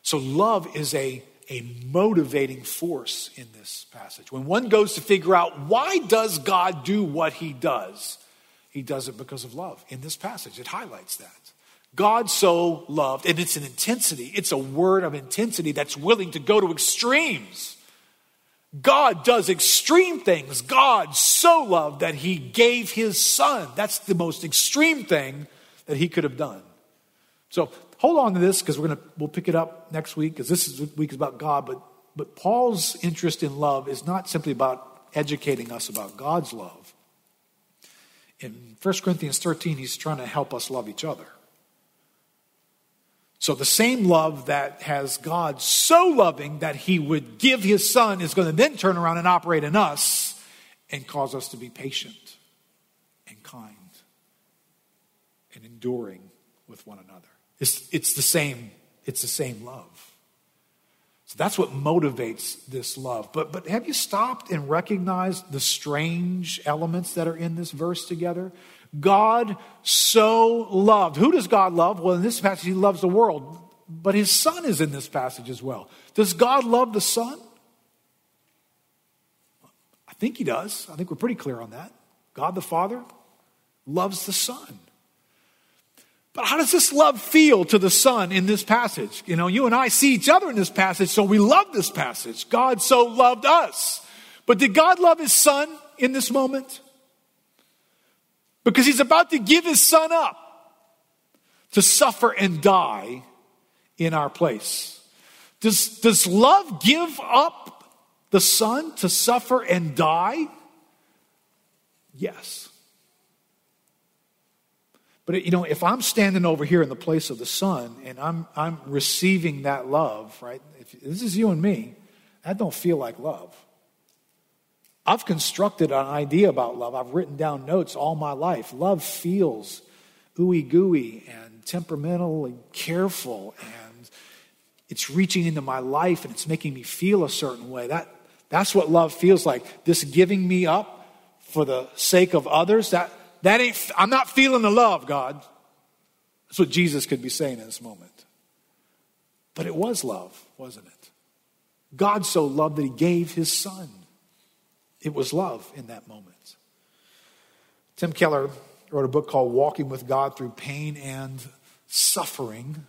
So love is a a motivating force in this passage. When one goes to figure out why does God do what he does, he does it because of love. In this passage, it highlights that. God so loved, and it's an intensity, it's a word of intensity that's willing to go to extremes. God does extreme things. God so loved that he gave his son. That's the most extreme thing that he could have done. So hold on to this because we're gonna we'll pick it up next week because this is, week is about God. But but Paul's interest in love is not simply about educating us about God's love. In 1 Corinthians 13, he's trying to help us love each other. So the same love that has God so loving that he would give his son is going to then turn around and operate in us and cause us to be patient and kind and enduring with one another. It's, it's the same, it's the same love. So that's what motivates this love. But, but have you stopped and recognized the strange elements that are in this verse together? God so loved. Who does God love? Well, in this passage, he loves the world, but his son is in this passage as well. Does God love the son? I think he does. I think we're pretty clear on that. God the Father loves the son. But how does this love feel to the Son in this passage? You know, you and I see each other in this passage, so we love this passage. God so loved us. But did God love his Son in this moment? Because he's about to give his son up to suffer and die in our place. Does, does love give up the son to suffer and die? Yes. But you know, if I'm standing over here in the place of the son and I'm I'm receiving that love, right? If this is you and me, that don't feel like love. I've constructed an idea about love. I've written down notes all my life. Love feels ooey gooey and temperamental and careful, and it's reaching into my life and it's making me feel a certain way. That, that's what love feels like. This giving me up for the sake of others, that, that ain't, I'm not feeling the love, God. That's what Jesus could be saying in this moment. But it was love, wasn't it? God so loved that he gave his son. It was love in that moment. Tim Keller wrote a book called Walking with God Through Pain and Suffering.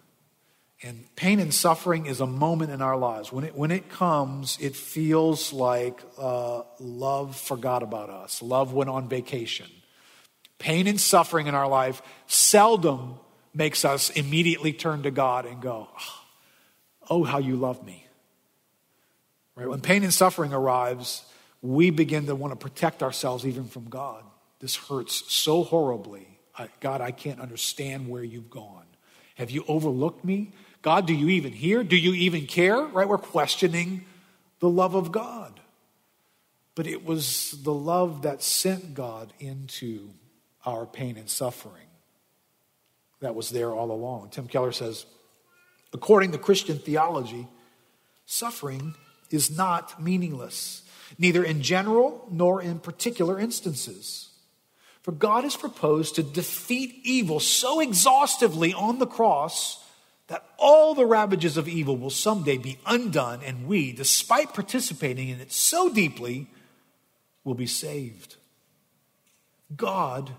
And pain and suffering is a moment in our lives. When it, when it comes, it feels like uh, love forgot about us, love went on vacation. Pain and suffering in our life seldom makes us immediately turn to God and go, Oh, how you love me. Right? When pain and suffering arrives, we begin to want to protect ourselves even from God. This hurts so horribly. I, God, I can't understand where you've gone. Have you overlooked me? God, do you even hear? Do you even care? Right? We're questioning the love of God. But it was the love that sent God into our pain and suffering that was there all along. Tim Keller says, according to Christian theology, suffering is not meaningless neither in general nor in particular instances. For God has proposed to defeat evil so exhaustively on the cross that all the ravages of evil will someday be undone, and we, despite participating in it so deeply, will be saved. God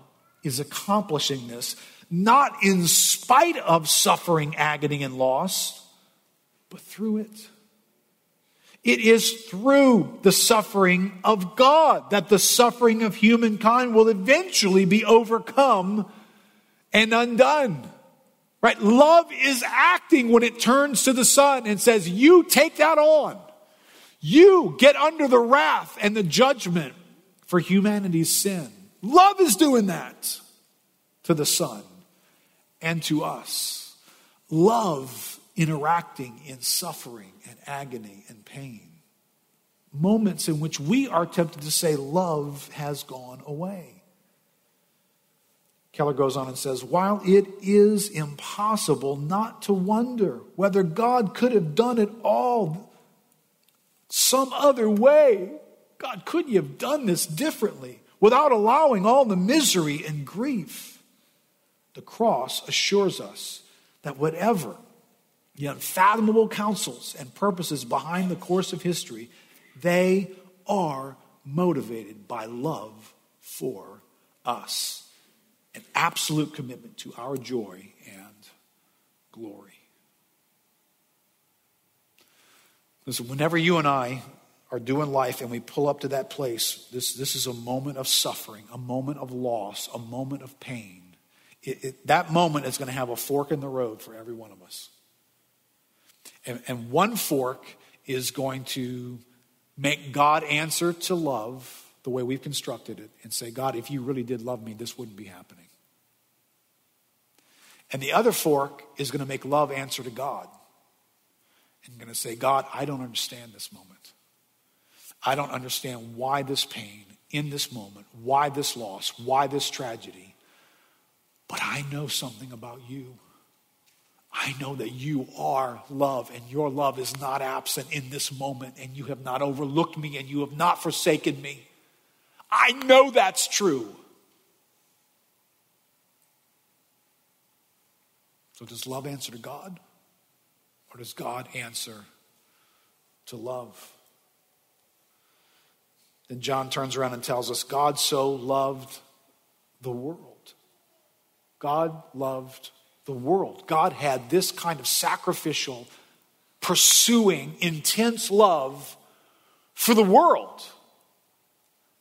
is accomplishing this not in spite of suffering, agony, and loss, but through it. It is through the suffering of God that the suffering of humankind will eventually be overcome and undone. Right? Love is acting when it turns to the Son and says, You take that on. You get under the wrath and the judgment for humanity's sin. Love is doing that to the Son and to us. Love interacting in suffering and agony and pain. Moments in which we are tempted to say, Love has gone away. Keller goes on and says, While it is impossible not to wonder whether God could have done it all some other way, God, could you have done this differently without allowing all the misery and grief? The cross assures us that whatever the unfathomable counsels and purposes behind the course of history, they are motivated by love for us, an absolute commitment to our joy and glory. Listen, whenever you and I are doing life and we pull up to that place, this, this is a moment of suffering, a moment of loss, a moment of pain. It, it, that moment is going to have a fork in the road for every one of us. And, and one fork is going to make God answer to love the way we've constructed it and say, God, if you really did love me, this wouldn't be happening. And the other fork is going to make love answer to God and going to say, God, I don't understand this moment. I don't understand why this pain in this moment, why this loss, why this tragedy. But I know something about you. I know that you are love, and your love is not absent in this moment, and you have not overlooked me, and you have not forsaken me. I know that's true. So, does love answer to God? Or does God answer to love? Then John turns around and tells us God so loved the world. God loved the world. God had this kind of sacrificial, pursuing, intense love for the world.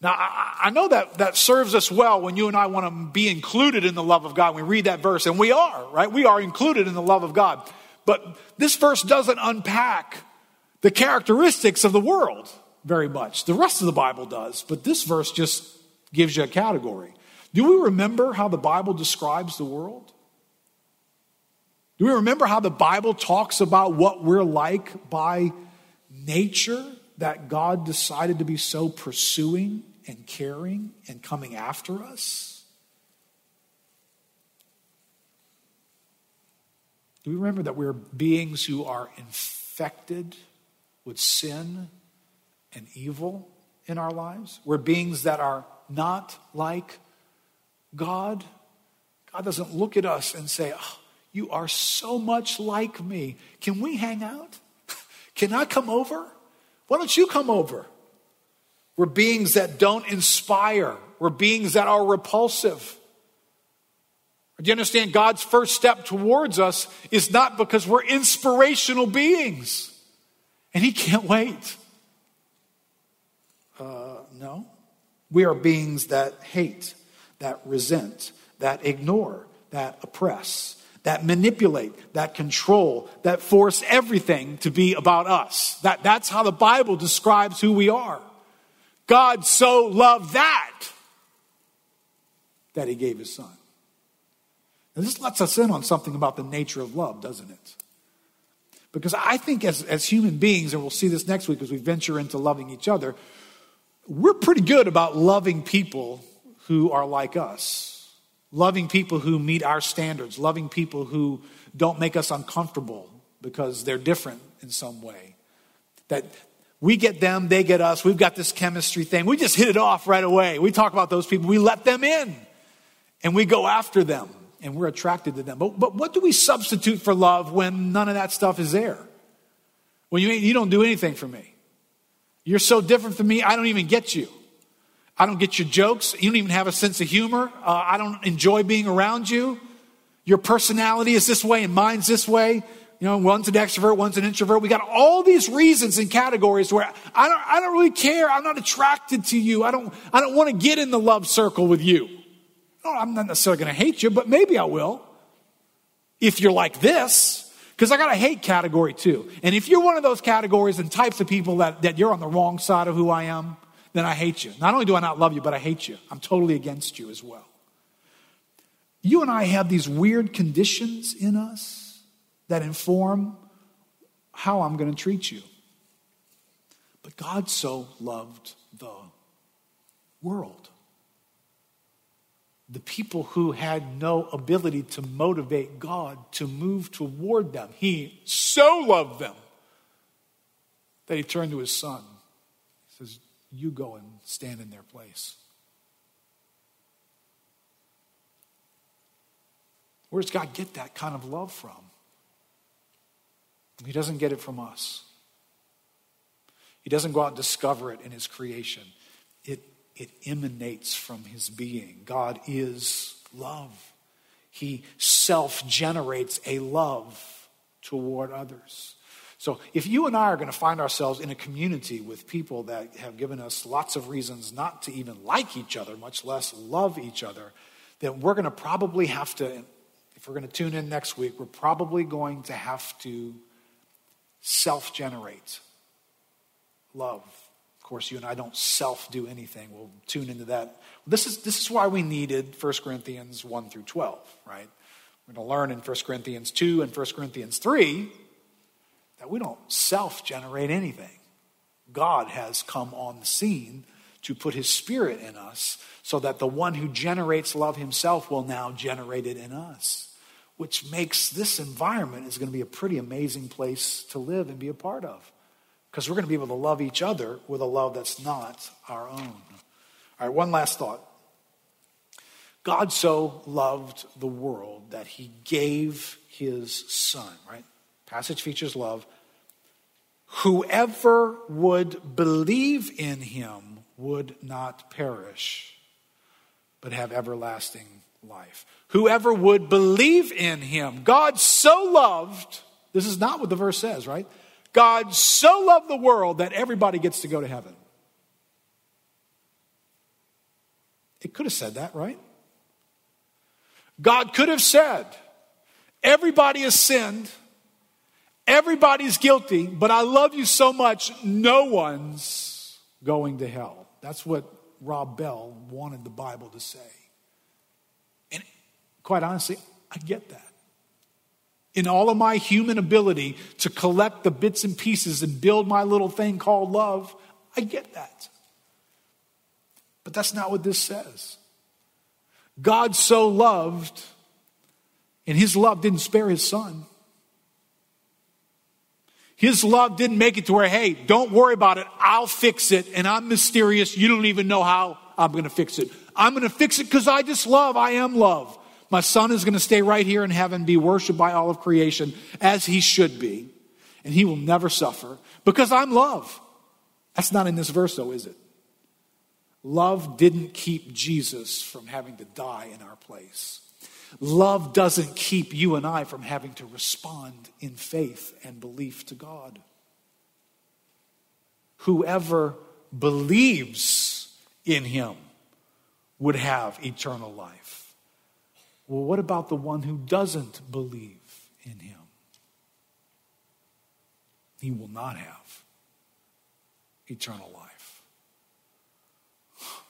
Now, I know that that serves us well when you and I want to be included in the love of God. We read that verse, and we are, right? We are included in the love of God. But this verse doesn't unpack the characteristics of the world very much. The rest of the Bible does, but this verse just gives you a category. Do we remember how the Bible describes the world? Do we remember how the Bible talks about what we're like by nature that God decided to be so pursuing and caring and coming after us? Do we remember that we're beings who are infected with sin and evil in our lives? We're beings that are not like God. God doesn't look at us and say, oh, You are so much like me. Can we hang out? Can I come over? Why don't you come over? We're beings that don't inspire, we're beings that are repulsive. Do you understand? God's first step towards us is not because we're inspirational beings, and He can't wait. Uh, no. We are beings that hate, that resent, that ignore, that oppress, that manipulate, that control, that force everything to be about us. That, that's how the Bible describes who we are. God so loved that that he gave his son. Now, this lets us in on something about the nature of love, doesn't it? Because I think as, as human beings, and we'll see this next week as we venture into loving each other, we're pretty good about loving people who are like us, loving people who meet our standards, loving people who don't make us uncomfortable because they're different in some way. That we get them, they get us, we've got this chemistry thing. We just hit it off right away. We talk about those people, we let them in, and we go after them, and we're attracted to them. But, but what do we substitute for love when none of that stuff is there? When you, you don't do anything for me. You're so different from me, I don't even get you. I don't get your jokes. You don't even have a sense of humor. Uh, I don't enjoy being around you. Your personality is this way and mine's this way. You know, one's an extrovert, one's an introvert. We got all these reasons and categories where I don't, I don't really care. I'm not attracted to you. I don't, I don't want to get in the love circle with you. No, I'm not necessarily going to hate you, but maybe I will. If you're like this, because I got a hate category too. And if you're one of those categories and types of people that, that you're on the wrong side of who I am, then I hate you. Not only do I not love you, but I hate you. I'm totally against you as well. You and I have these weird conditions in us that inform how I'm going to treat you. But God so loved the world the people who had no ability to motivate God to move toward them. He so loved them that he turned to his son. You go and stand in their place. Where does God get that kind of love from? He doesn't get it from us. He doesn't go out and discover it in his creation. It, it emanates from his being. God is love. He self generates a love toward others. So, if you and I are going to find ourselves in a community with people that have given us lots of reasons not to even like each other, much less love each other, then we're going to probably have to, if we're going to tune in next week, we're probably going to have to self generate love. Of course, you and I don't self do anything. We'll tune into that. This is, this is why we needed 1 Corinthians 1 through 12, right? We're going to learn in 1 Corinthians 2 and 1 Corinthians 3 that we don't self generate anything. God has come on the scene to put his spirit in us so that the one who generates love himself will now generate it in us, which makes this environment is going to be a pretty amazing place to live and be a part of because we're going to be able to love each other with a love that's not our own. All right, one last thought. God so loved the world that he gave his son, right? Passage features love. Whoever would believe in him would not perish, but have everlasting life. Whoever would believe in him. God so loved, this is not what the verse says, right? God so loved the world that everybody gets to go to heaven. It could have said that, right? God could have said, everybody has sinned. Everybody's guilty, but I love you so much, no one's going to hell. That's what Rob Bell wanted the Bible to say. And quite honestly, I get that. In all of my human ability to collect the bits and pieces and build my little thing called love, I get that. But that's not what this says. God so loved, and his love didn't spare his son. His love didn't make it to where, hey, don't worry about it. I'll fix it. And I'm mysterious. You don't even know how I'm going to fix it. I'm going to fix it because I just love. I am love. My son is going to stay right here in heaven, be worshiped by all of creation as he should be. And he will never suffer because I'm love. That's not in this verse, though, is it? Love didn't keep Jesus from having to die in our place. Love doesn't keep you and I from having to respond in faith and belief to God. Whoever believes in him would have eternal life. Well, what about the one who doesn't believe in him? He will not have eternal life.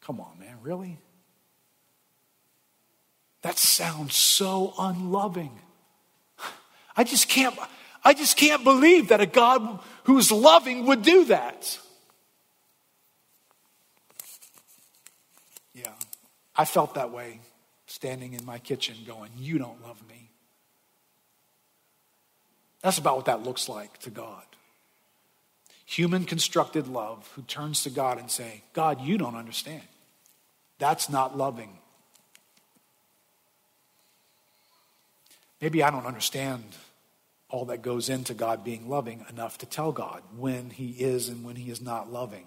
Come on, man, really? That sounds so unloving. I just can't I just can't believe that a God who's loving would do that. Yeah. I felt that way standing in my kitchen going, "You don't love me." That's about what that looks like to God. Human constructed love who turns to God and say, "God, you don't understand." That's not loving. Maybe I don't understand all that goes into God being loving enough to tell God when He is and when He is not loving.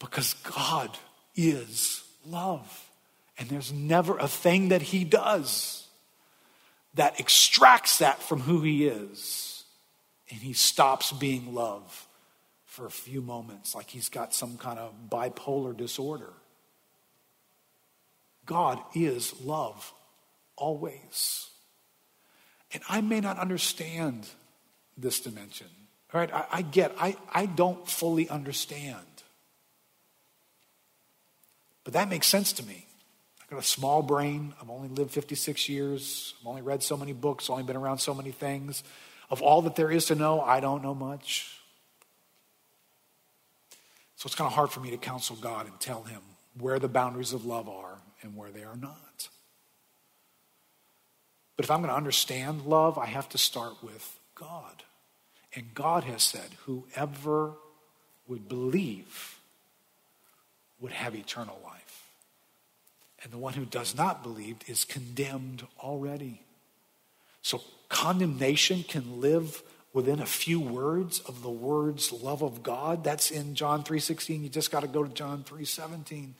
Because God is love. And there's never a thing that He does that extracts that from who He is. And He stops being love for a few moments, like He's got some kind of bipolar disorder. God is love always. And I may not understand this dimension. All right, I, I get, I, I don't fully understand. But that makes sense to me. I've got a small brain. I've only lived 56 years. I've only read so many books, only been around so many things. Of all that there is to know, I don't know much. So it's kind of hard for me to counsel God and tell him where the boundaries of love are and where they are not. But if I'm going to understand love, I have to start with God. And God has said, whoever would believe would have eternal life. And the one who does not believe is condemned already. So condemnation can live within a few words of the words love of God. That's in John 3:16. You just got to go to John 3:17.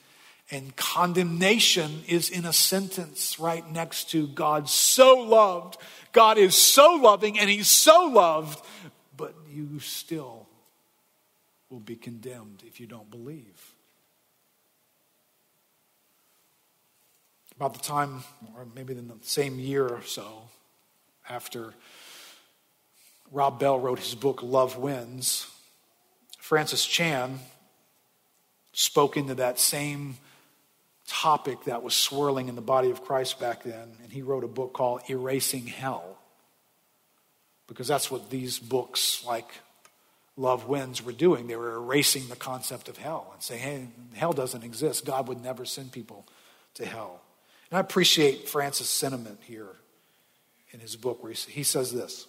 And condemnation is in a sentence right next to God so loved. God is so loving and he's so loved, but you still will be condemned if you don't believe. About the time, or maybe in the same year or so, after Rob Bell wrote his book, Love Wins, Francis Chan spoke into that same topic that was swirling in the body of Christ back then, and he wrote a book called Erasing Hell. Because that's what these books like Love Wins were doing. They were erasing the concept of hell and saying, hey, hell doesn't exist. God would never send people to hell. And I appreciate Francis' sentiment here in his book where he says this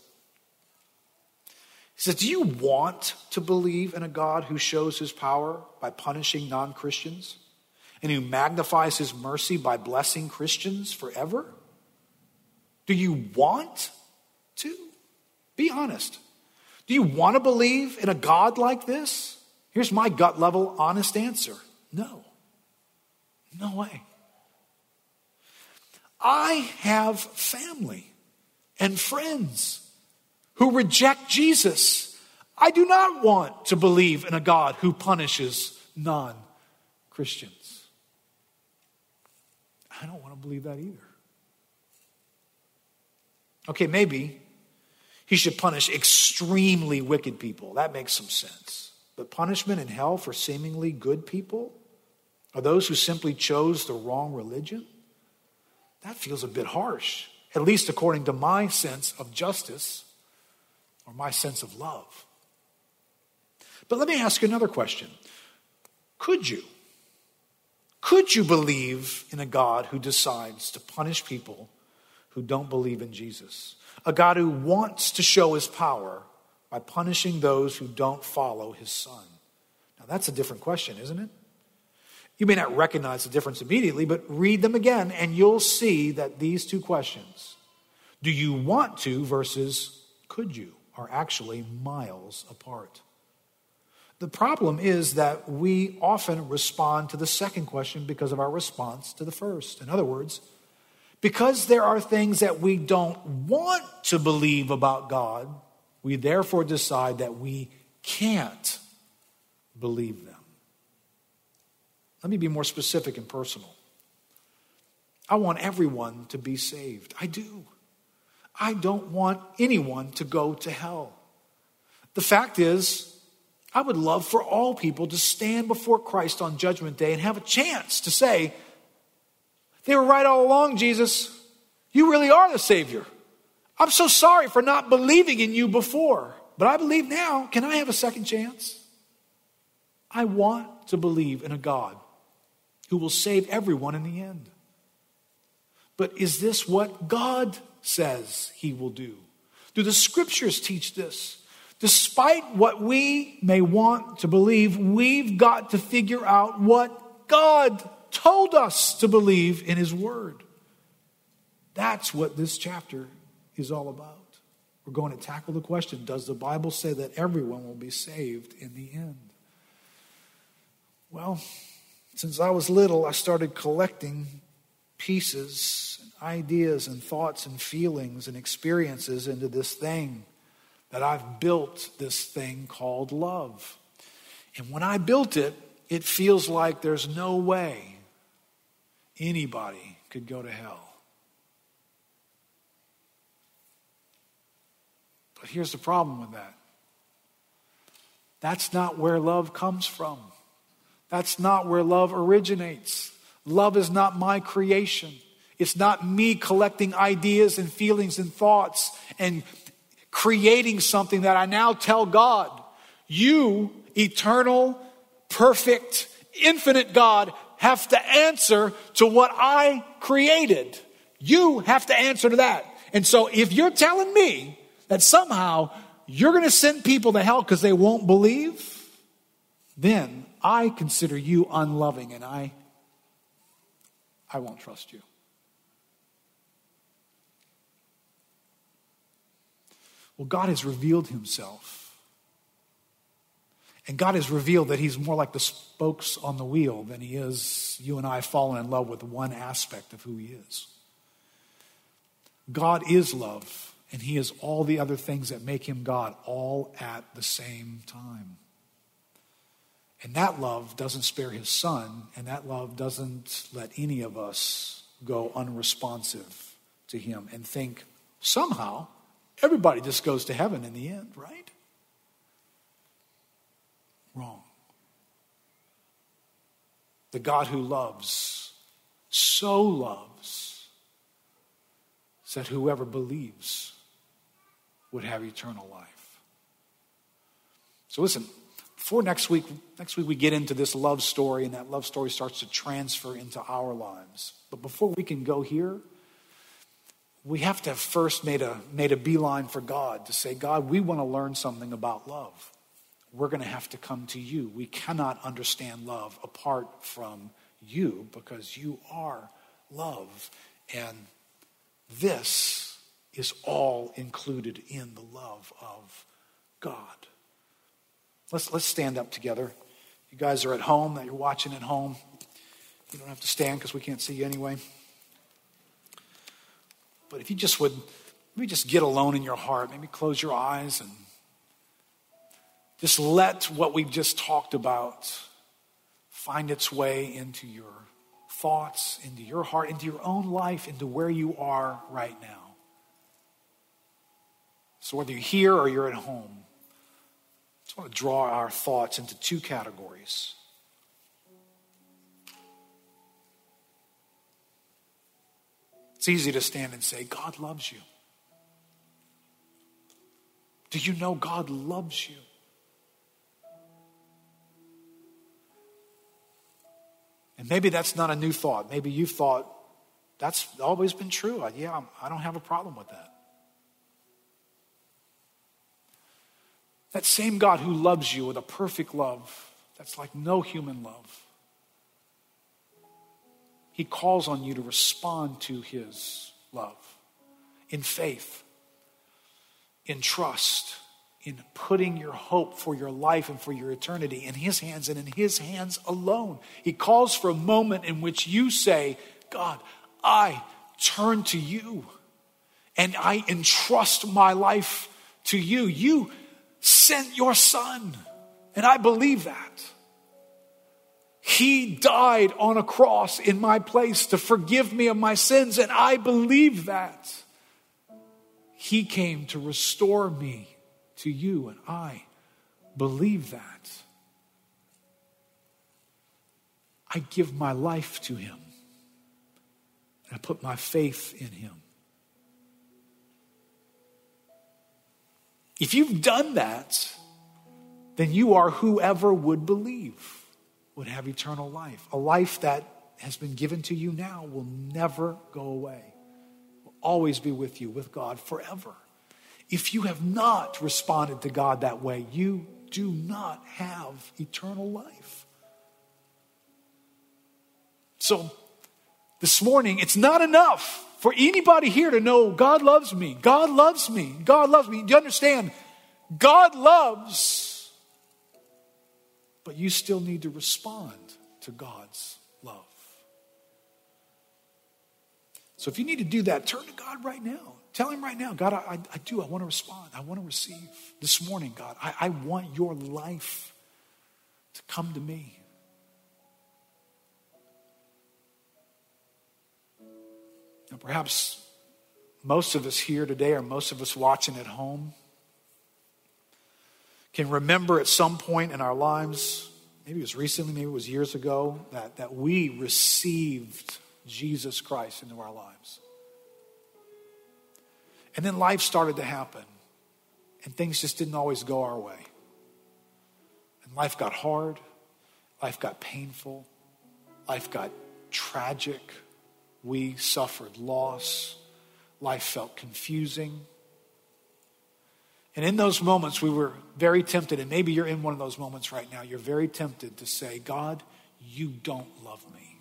he says, Do you want to believe in a God who shows his power by punishing non Christians and who magnifies his mercy by blessing Christians forever? Do you want to? Be honest. Do you want to believe in a God like this? Here's my gut level, honest answer no. No way. I have family and friends who reject Jesus. I do not want to believe in a God who punishes non Christians. I don't want to believe that either. Okay, maybe he should punish extremely wicked people. That makes some sense. But punishment in hell for seemingly good people? Are those who simply chose the wrong religion? That feels a bit harsh, at least according to my sense of justice or my sense of love. But let me ask you another question. Could you? Could you believe in a God who decides to punish people who don't believe in Jesus? A God who wants to show his power by punishing those who don't follow his son? Now, that's a different question, isn't it? You may not recognize the difference immediately, but read them again and you'll see that these two questions do you want to versus could you? are actually miles apart. The problem is that we often respond to the second question because of our response to the first. In other words, because there are things that we don't want to believe about God, we therefore decide that we can't believe them. Let me be more specific and personal. I want everyone to be saved. I do. I don't want anyone to go to hell. The fact is, I would love for all people to stand before Christ on Judgment Day and have a chance to say, They were right all along, Jesus. You really are the Savior. I'm so sorry for not believing in you before, but I believe now. Can I have a second chance? I want to believe in a God who will save everyone in the end. But is this what God says he will do. Do the scriptures teach this? Despite what we may want to believe, we've got to figure out what God told us to believe in his word. That's what this chapter is all about. We're going to tackle the question Does the Bible say that everyone will be saved in the end? Well, since I was little, I started collecting pieces ideas and thoughts and feelings and experiences into this thing that I've built this thing called love. And when I built it, it feels like there's no way anybody could go to hell. But here's the problem with that that's not where love comes from, that's not where love originates. Love is not my creation. It's not me collecting ideas and feelings and thoughts and creating something that I now tell God. You, eternal, perfect, infinite God, have to answer to what I created. You have to answer to that. And so if you're telling me that somehow you're going to send people to hell because they won't believe, then I consider you unloving and I I won't trust you. Well, God has revealed himself. And God has revealed that he's more like the spokes on the wheel than he is you and I falling in love with one aspect of who he is. God is love, and he is all the other things that make him God all at the same time. And that love doesn't spare his son, and that love doesn't let any of us go unresponsive to him and think somehow everybody just goes to heaven in the end, right? Wrong. The God who loves, so loves, that whoever believes would have eternal life. So listen, before next week, next week we get into this love story and that love story starts to transfer into our lives. But before we can go here, we have to have first made a, made a beeline for God to say, God, we want to learn something about love. We're going to have to come to you. We cannot understand love apart from you because you are love. And this is all included in the love of God. Let's, let's stand up together. You guys are at home, that you're watching at home. You don't have to stand because we can't see you anyway. But if you just would, maybe just get alone in your heart, maybe close your eyes and just let what we've just talked about find its way into your thoughts, into your heart, into your own life, into where you are right now. So whether you're here or you're at home, I just want to draw our thoughts into two categories. It's easy to stand and say, God loves you. Do you know God loves you? And maybe that's not a new thought. Maybe you've thought, that's always been true. Yeah, I don't have a problem with that. That same God who loves you with a perfect love that's like no human love. He calls on you to respond to his love in faith, in trust, in putting your hope for your life and for your eternity in his hands and in his hands alone. He calls for a moment in which you say, God, I turn to you and I entrust my life to you. You sent your son. And I believe that. He died on a cross in my place to forgive me of my sins, and I believe that. He came to restore me to you, and I believe that. I give my life to Him, and I put my faith in Him. If you've done that, then you are whoever would believe would have eternal life. A life that has been given to you now will never go away, will always be with you, with God forever. If you have not responded to God that way, you do not have eternal life. So, this morning, it's not enough for anybody here to know God loves me, God loves me, God loves me. Do you understand? God loves, but you still need to respond to God's love. So if you need to do that, turn to God right now. Tell Him right now, God, I, I do. I want to respond. I want to receive. This morning, God, I, I want your life to come to me. Now, perhaps most of us here today, or most of us watching at home, can remember at some point in our lives, maybe it was recently, maybe it was years ago, that, that we received Jesus Christ into our lives. And then life started to happen, and things just didn't always go our way. And life got hard, life got painful, life got tragic we suffered loss. Life felt confusing. And in those moments, we were very tempted, and maybe you're in one of those moments right now. You're very tempted to say, God, you don't love me.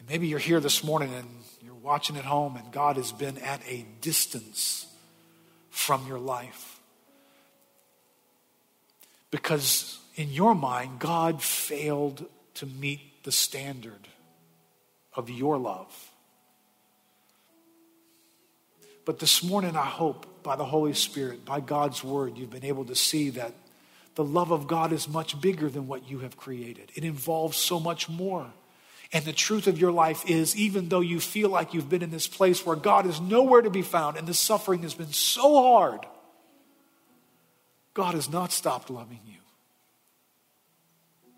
And maybe you're here this morning and you're watching at home, and God has been at a distance from your life. Because in your mind, God failed to meet the standard of your love. But this morning, I hope by the Holy Spirit, by God's word, you've been able to see that the love of God is much bigger than what you have created. It involves so much more. And the truth of your life is, even though you feel like you've been in this place where God is nowhere to be found and the suffering has been so hard, God has not stopped loving you.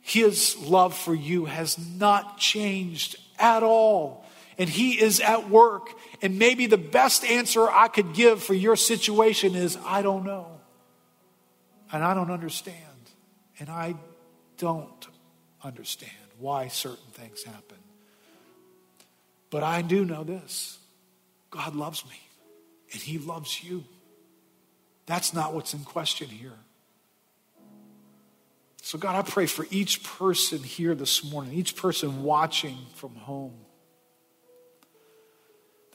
His love for you has not changed at all. And He is at work. And maybe the best answer I could give for your situation is I don't know. And I don't understand. And I don't understand why certain things happen. But I do know this God loves me, and He loves you. That's not what's in question here. So, God, I pray for each person here this morning, each person watching from home.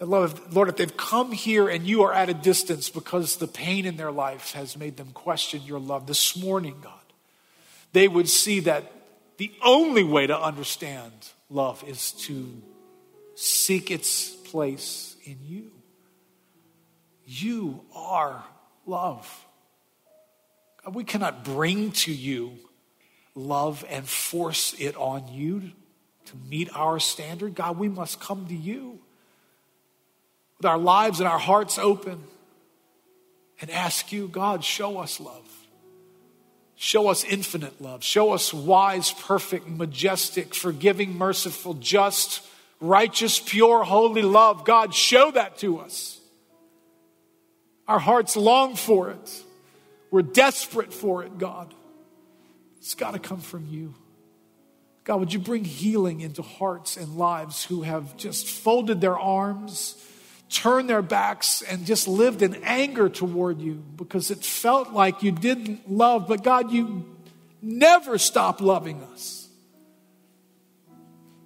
Lord, if they've come here and you are at a distance because the pain in their life has made them question your love this morning, God, they would see that the only way to understand love is to seek its place in you. You are love. God, we cannot bring to you love and force it on you to meet our standard. God, we must come to you with our lives and our hearts open and ask you, God, show us love. Show us infinite love. Show us wise, perfect, majestic, forgiving, merciful, just, righteous, pure, holy love. God, show that to us. Our hearts long for it. We're desperate for it, God. It's got to come from you. God, would you bring healing into hearts and lives who have just folded their arms turned their backs and just lived in anger toward you because it felt like you didn't love, but God, you never stop loving us.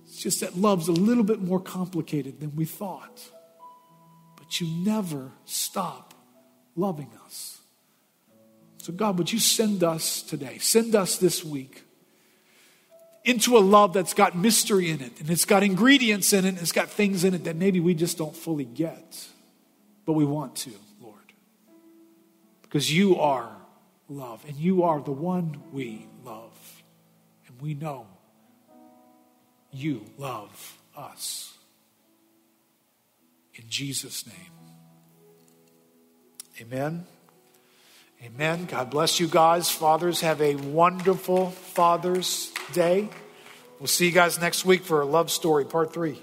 It's just that love's a little bit more complicated than we thought. But you never stop loving us. So, God, would you send us today, send us this week into a love that's got mystery in it and it's got ingredients in it and it's got things in it that maybe we just don't fully get. But we want to, Lord. Because you are love and you are the one we love. And we know you love us. In Jesus' name. Amen. Amen. God bless you guys. Fathers, have a wonderful Father's Day. We'll see you guys next week for a love story, part three.